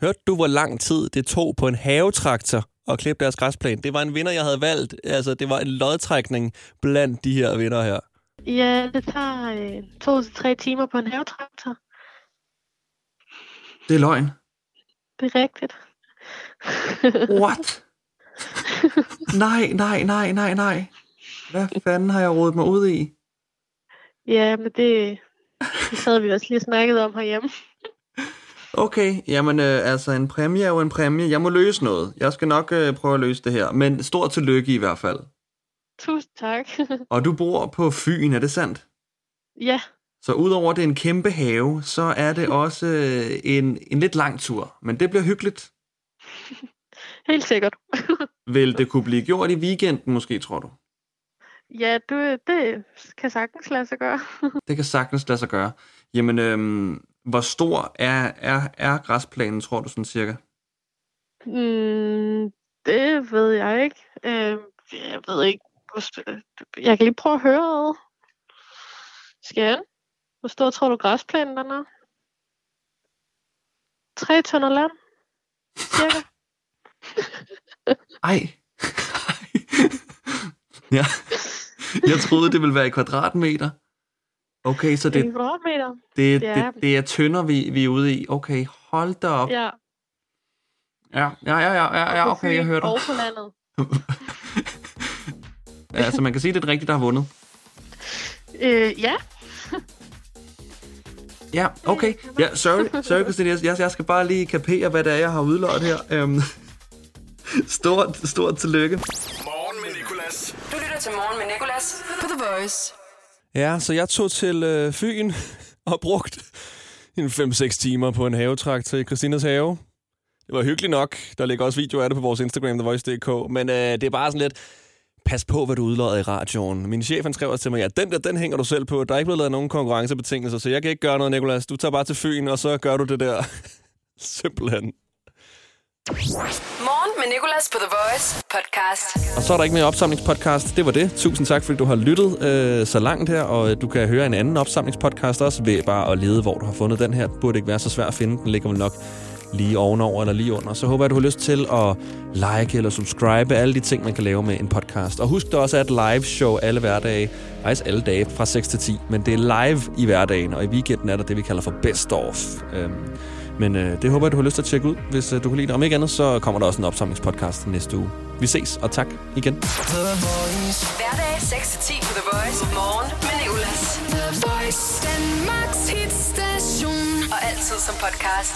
Hørte du, hvor lang tid det tog på en havetraktor at klippe deres græsplæne? Det var en vinder, jeg havde valgt. Altså, det var en lodtrækning blandt de her vinder her. Ja, det tager øh, to til tre timer på en havetraktor. Det er løgn. Det er rigtigt. What? nej, nej, nej, nej, nej. Hvad fanden har jeg rodet mig ud i? Ja, men det, det havde vi også lige snakket om herhjemme. Okay, jamen øh, altså en præmie er jo en præmie. Jeg må løse noget. Jeg skal nok øh, prøve at løse det her. Men stort tillykke i hvert fald. Tusind tak. Og du bor på Fyn, er det sandt? ja, Så udover at det er en kæmpe have, så er det også øh, en, en lidt lang tur. Men det bliver hyggeligt. Helt sikkert. Vil det kunne blive gjort i weekenden måske, tror du? ja, du, det kan sagtens lade sig gøre. Det kan sagtens lade sig gøre. Jamen, øhm, hvor stor er, er, er græsplænen, tror du sådan cirka? mm, det ved jeg ikke. Øh, jeg ved ikke. Jeg kan lige prøve at høre. Skal jeg? Hvor stor tror du græsplænen den er? Tre tønder land? Cirka. Ej. ja. Jeg troede, det ville være i kvadratmeter. Okay, så det, kvadratmeter? det, det er det, det er tønder, vi, vi er ude i. Okay, hold da op. Ja. Ja, ja, ja, ja, ja, okay, jeg hører dig. Og på landet. Ja, så man kan sige, det er det rigtige, der har vundet. Øh, ja. Ja, okay. Ja, sorry, sorry Christine. Jeg, jeg skal bare lige kapere, hvad det er, jeg har udløjet her. Um, stort, stort tillykke. Du lytter til Morgen med Nicolas på The Voice. Ja, så jeg tog til øh, Fyn og brugt en 5-6 timer på en havetraktor i Christinas have. Det var hyggeligt nok. Der ligger også videoer af det på vores Instagram, thevoice.dk. Men øh, det er bare sådan lidt... pas på, hvad du udlodder i radioen. Min chef han skrev også til mig, ja, den der, den hænger du selv på. Der er ikke blevet lavet nogen konkurrencebetingelser, så jeg kan ikke gøre noget, Nikolas. Du tager bare til Fyn, og så gør du det der. Simpelthen. Morgen med Nicolas på The Voice podcast. Og så er der ikke mere opsamlingspodcast. Det var det. Tusind tak, fordi du har lyttet øh, så langt her, og øh, du kan høre en anden opsamlingspodcast også ved bare at lede, hvor du har fundet den her. Det burde ikke være så svært at finde. Den ligger vel nok lige ovenover eller lige under. Så håber jeg, du har lyst til at like eller subscribe alle de ting, man kan lave med en podcast. Og husk, der også er et live show alle hverdage. Faktisk alle dage fra 6 til 10. Men det er live i hverdagen, og i weekenden er der det, vi kalder for best of. Øhm, men øh, det håber jeg, du har lyst til at tjekke ud, hvis øh, du kan lide det. Om ikke andet, så kommer der også en opsamlingspodcast næste uge. Vi ses, og tak igen. Hverdag 6-10 på The Voice. Morgen med Nicolas. The Voice. Danmarks hitstation. Og altid som podcast.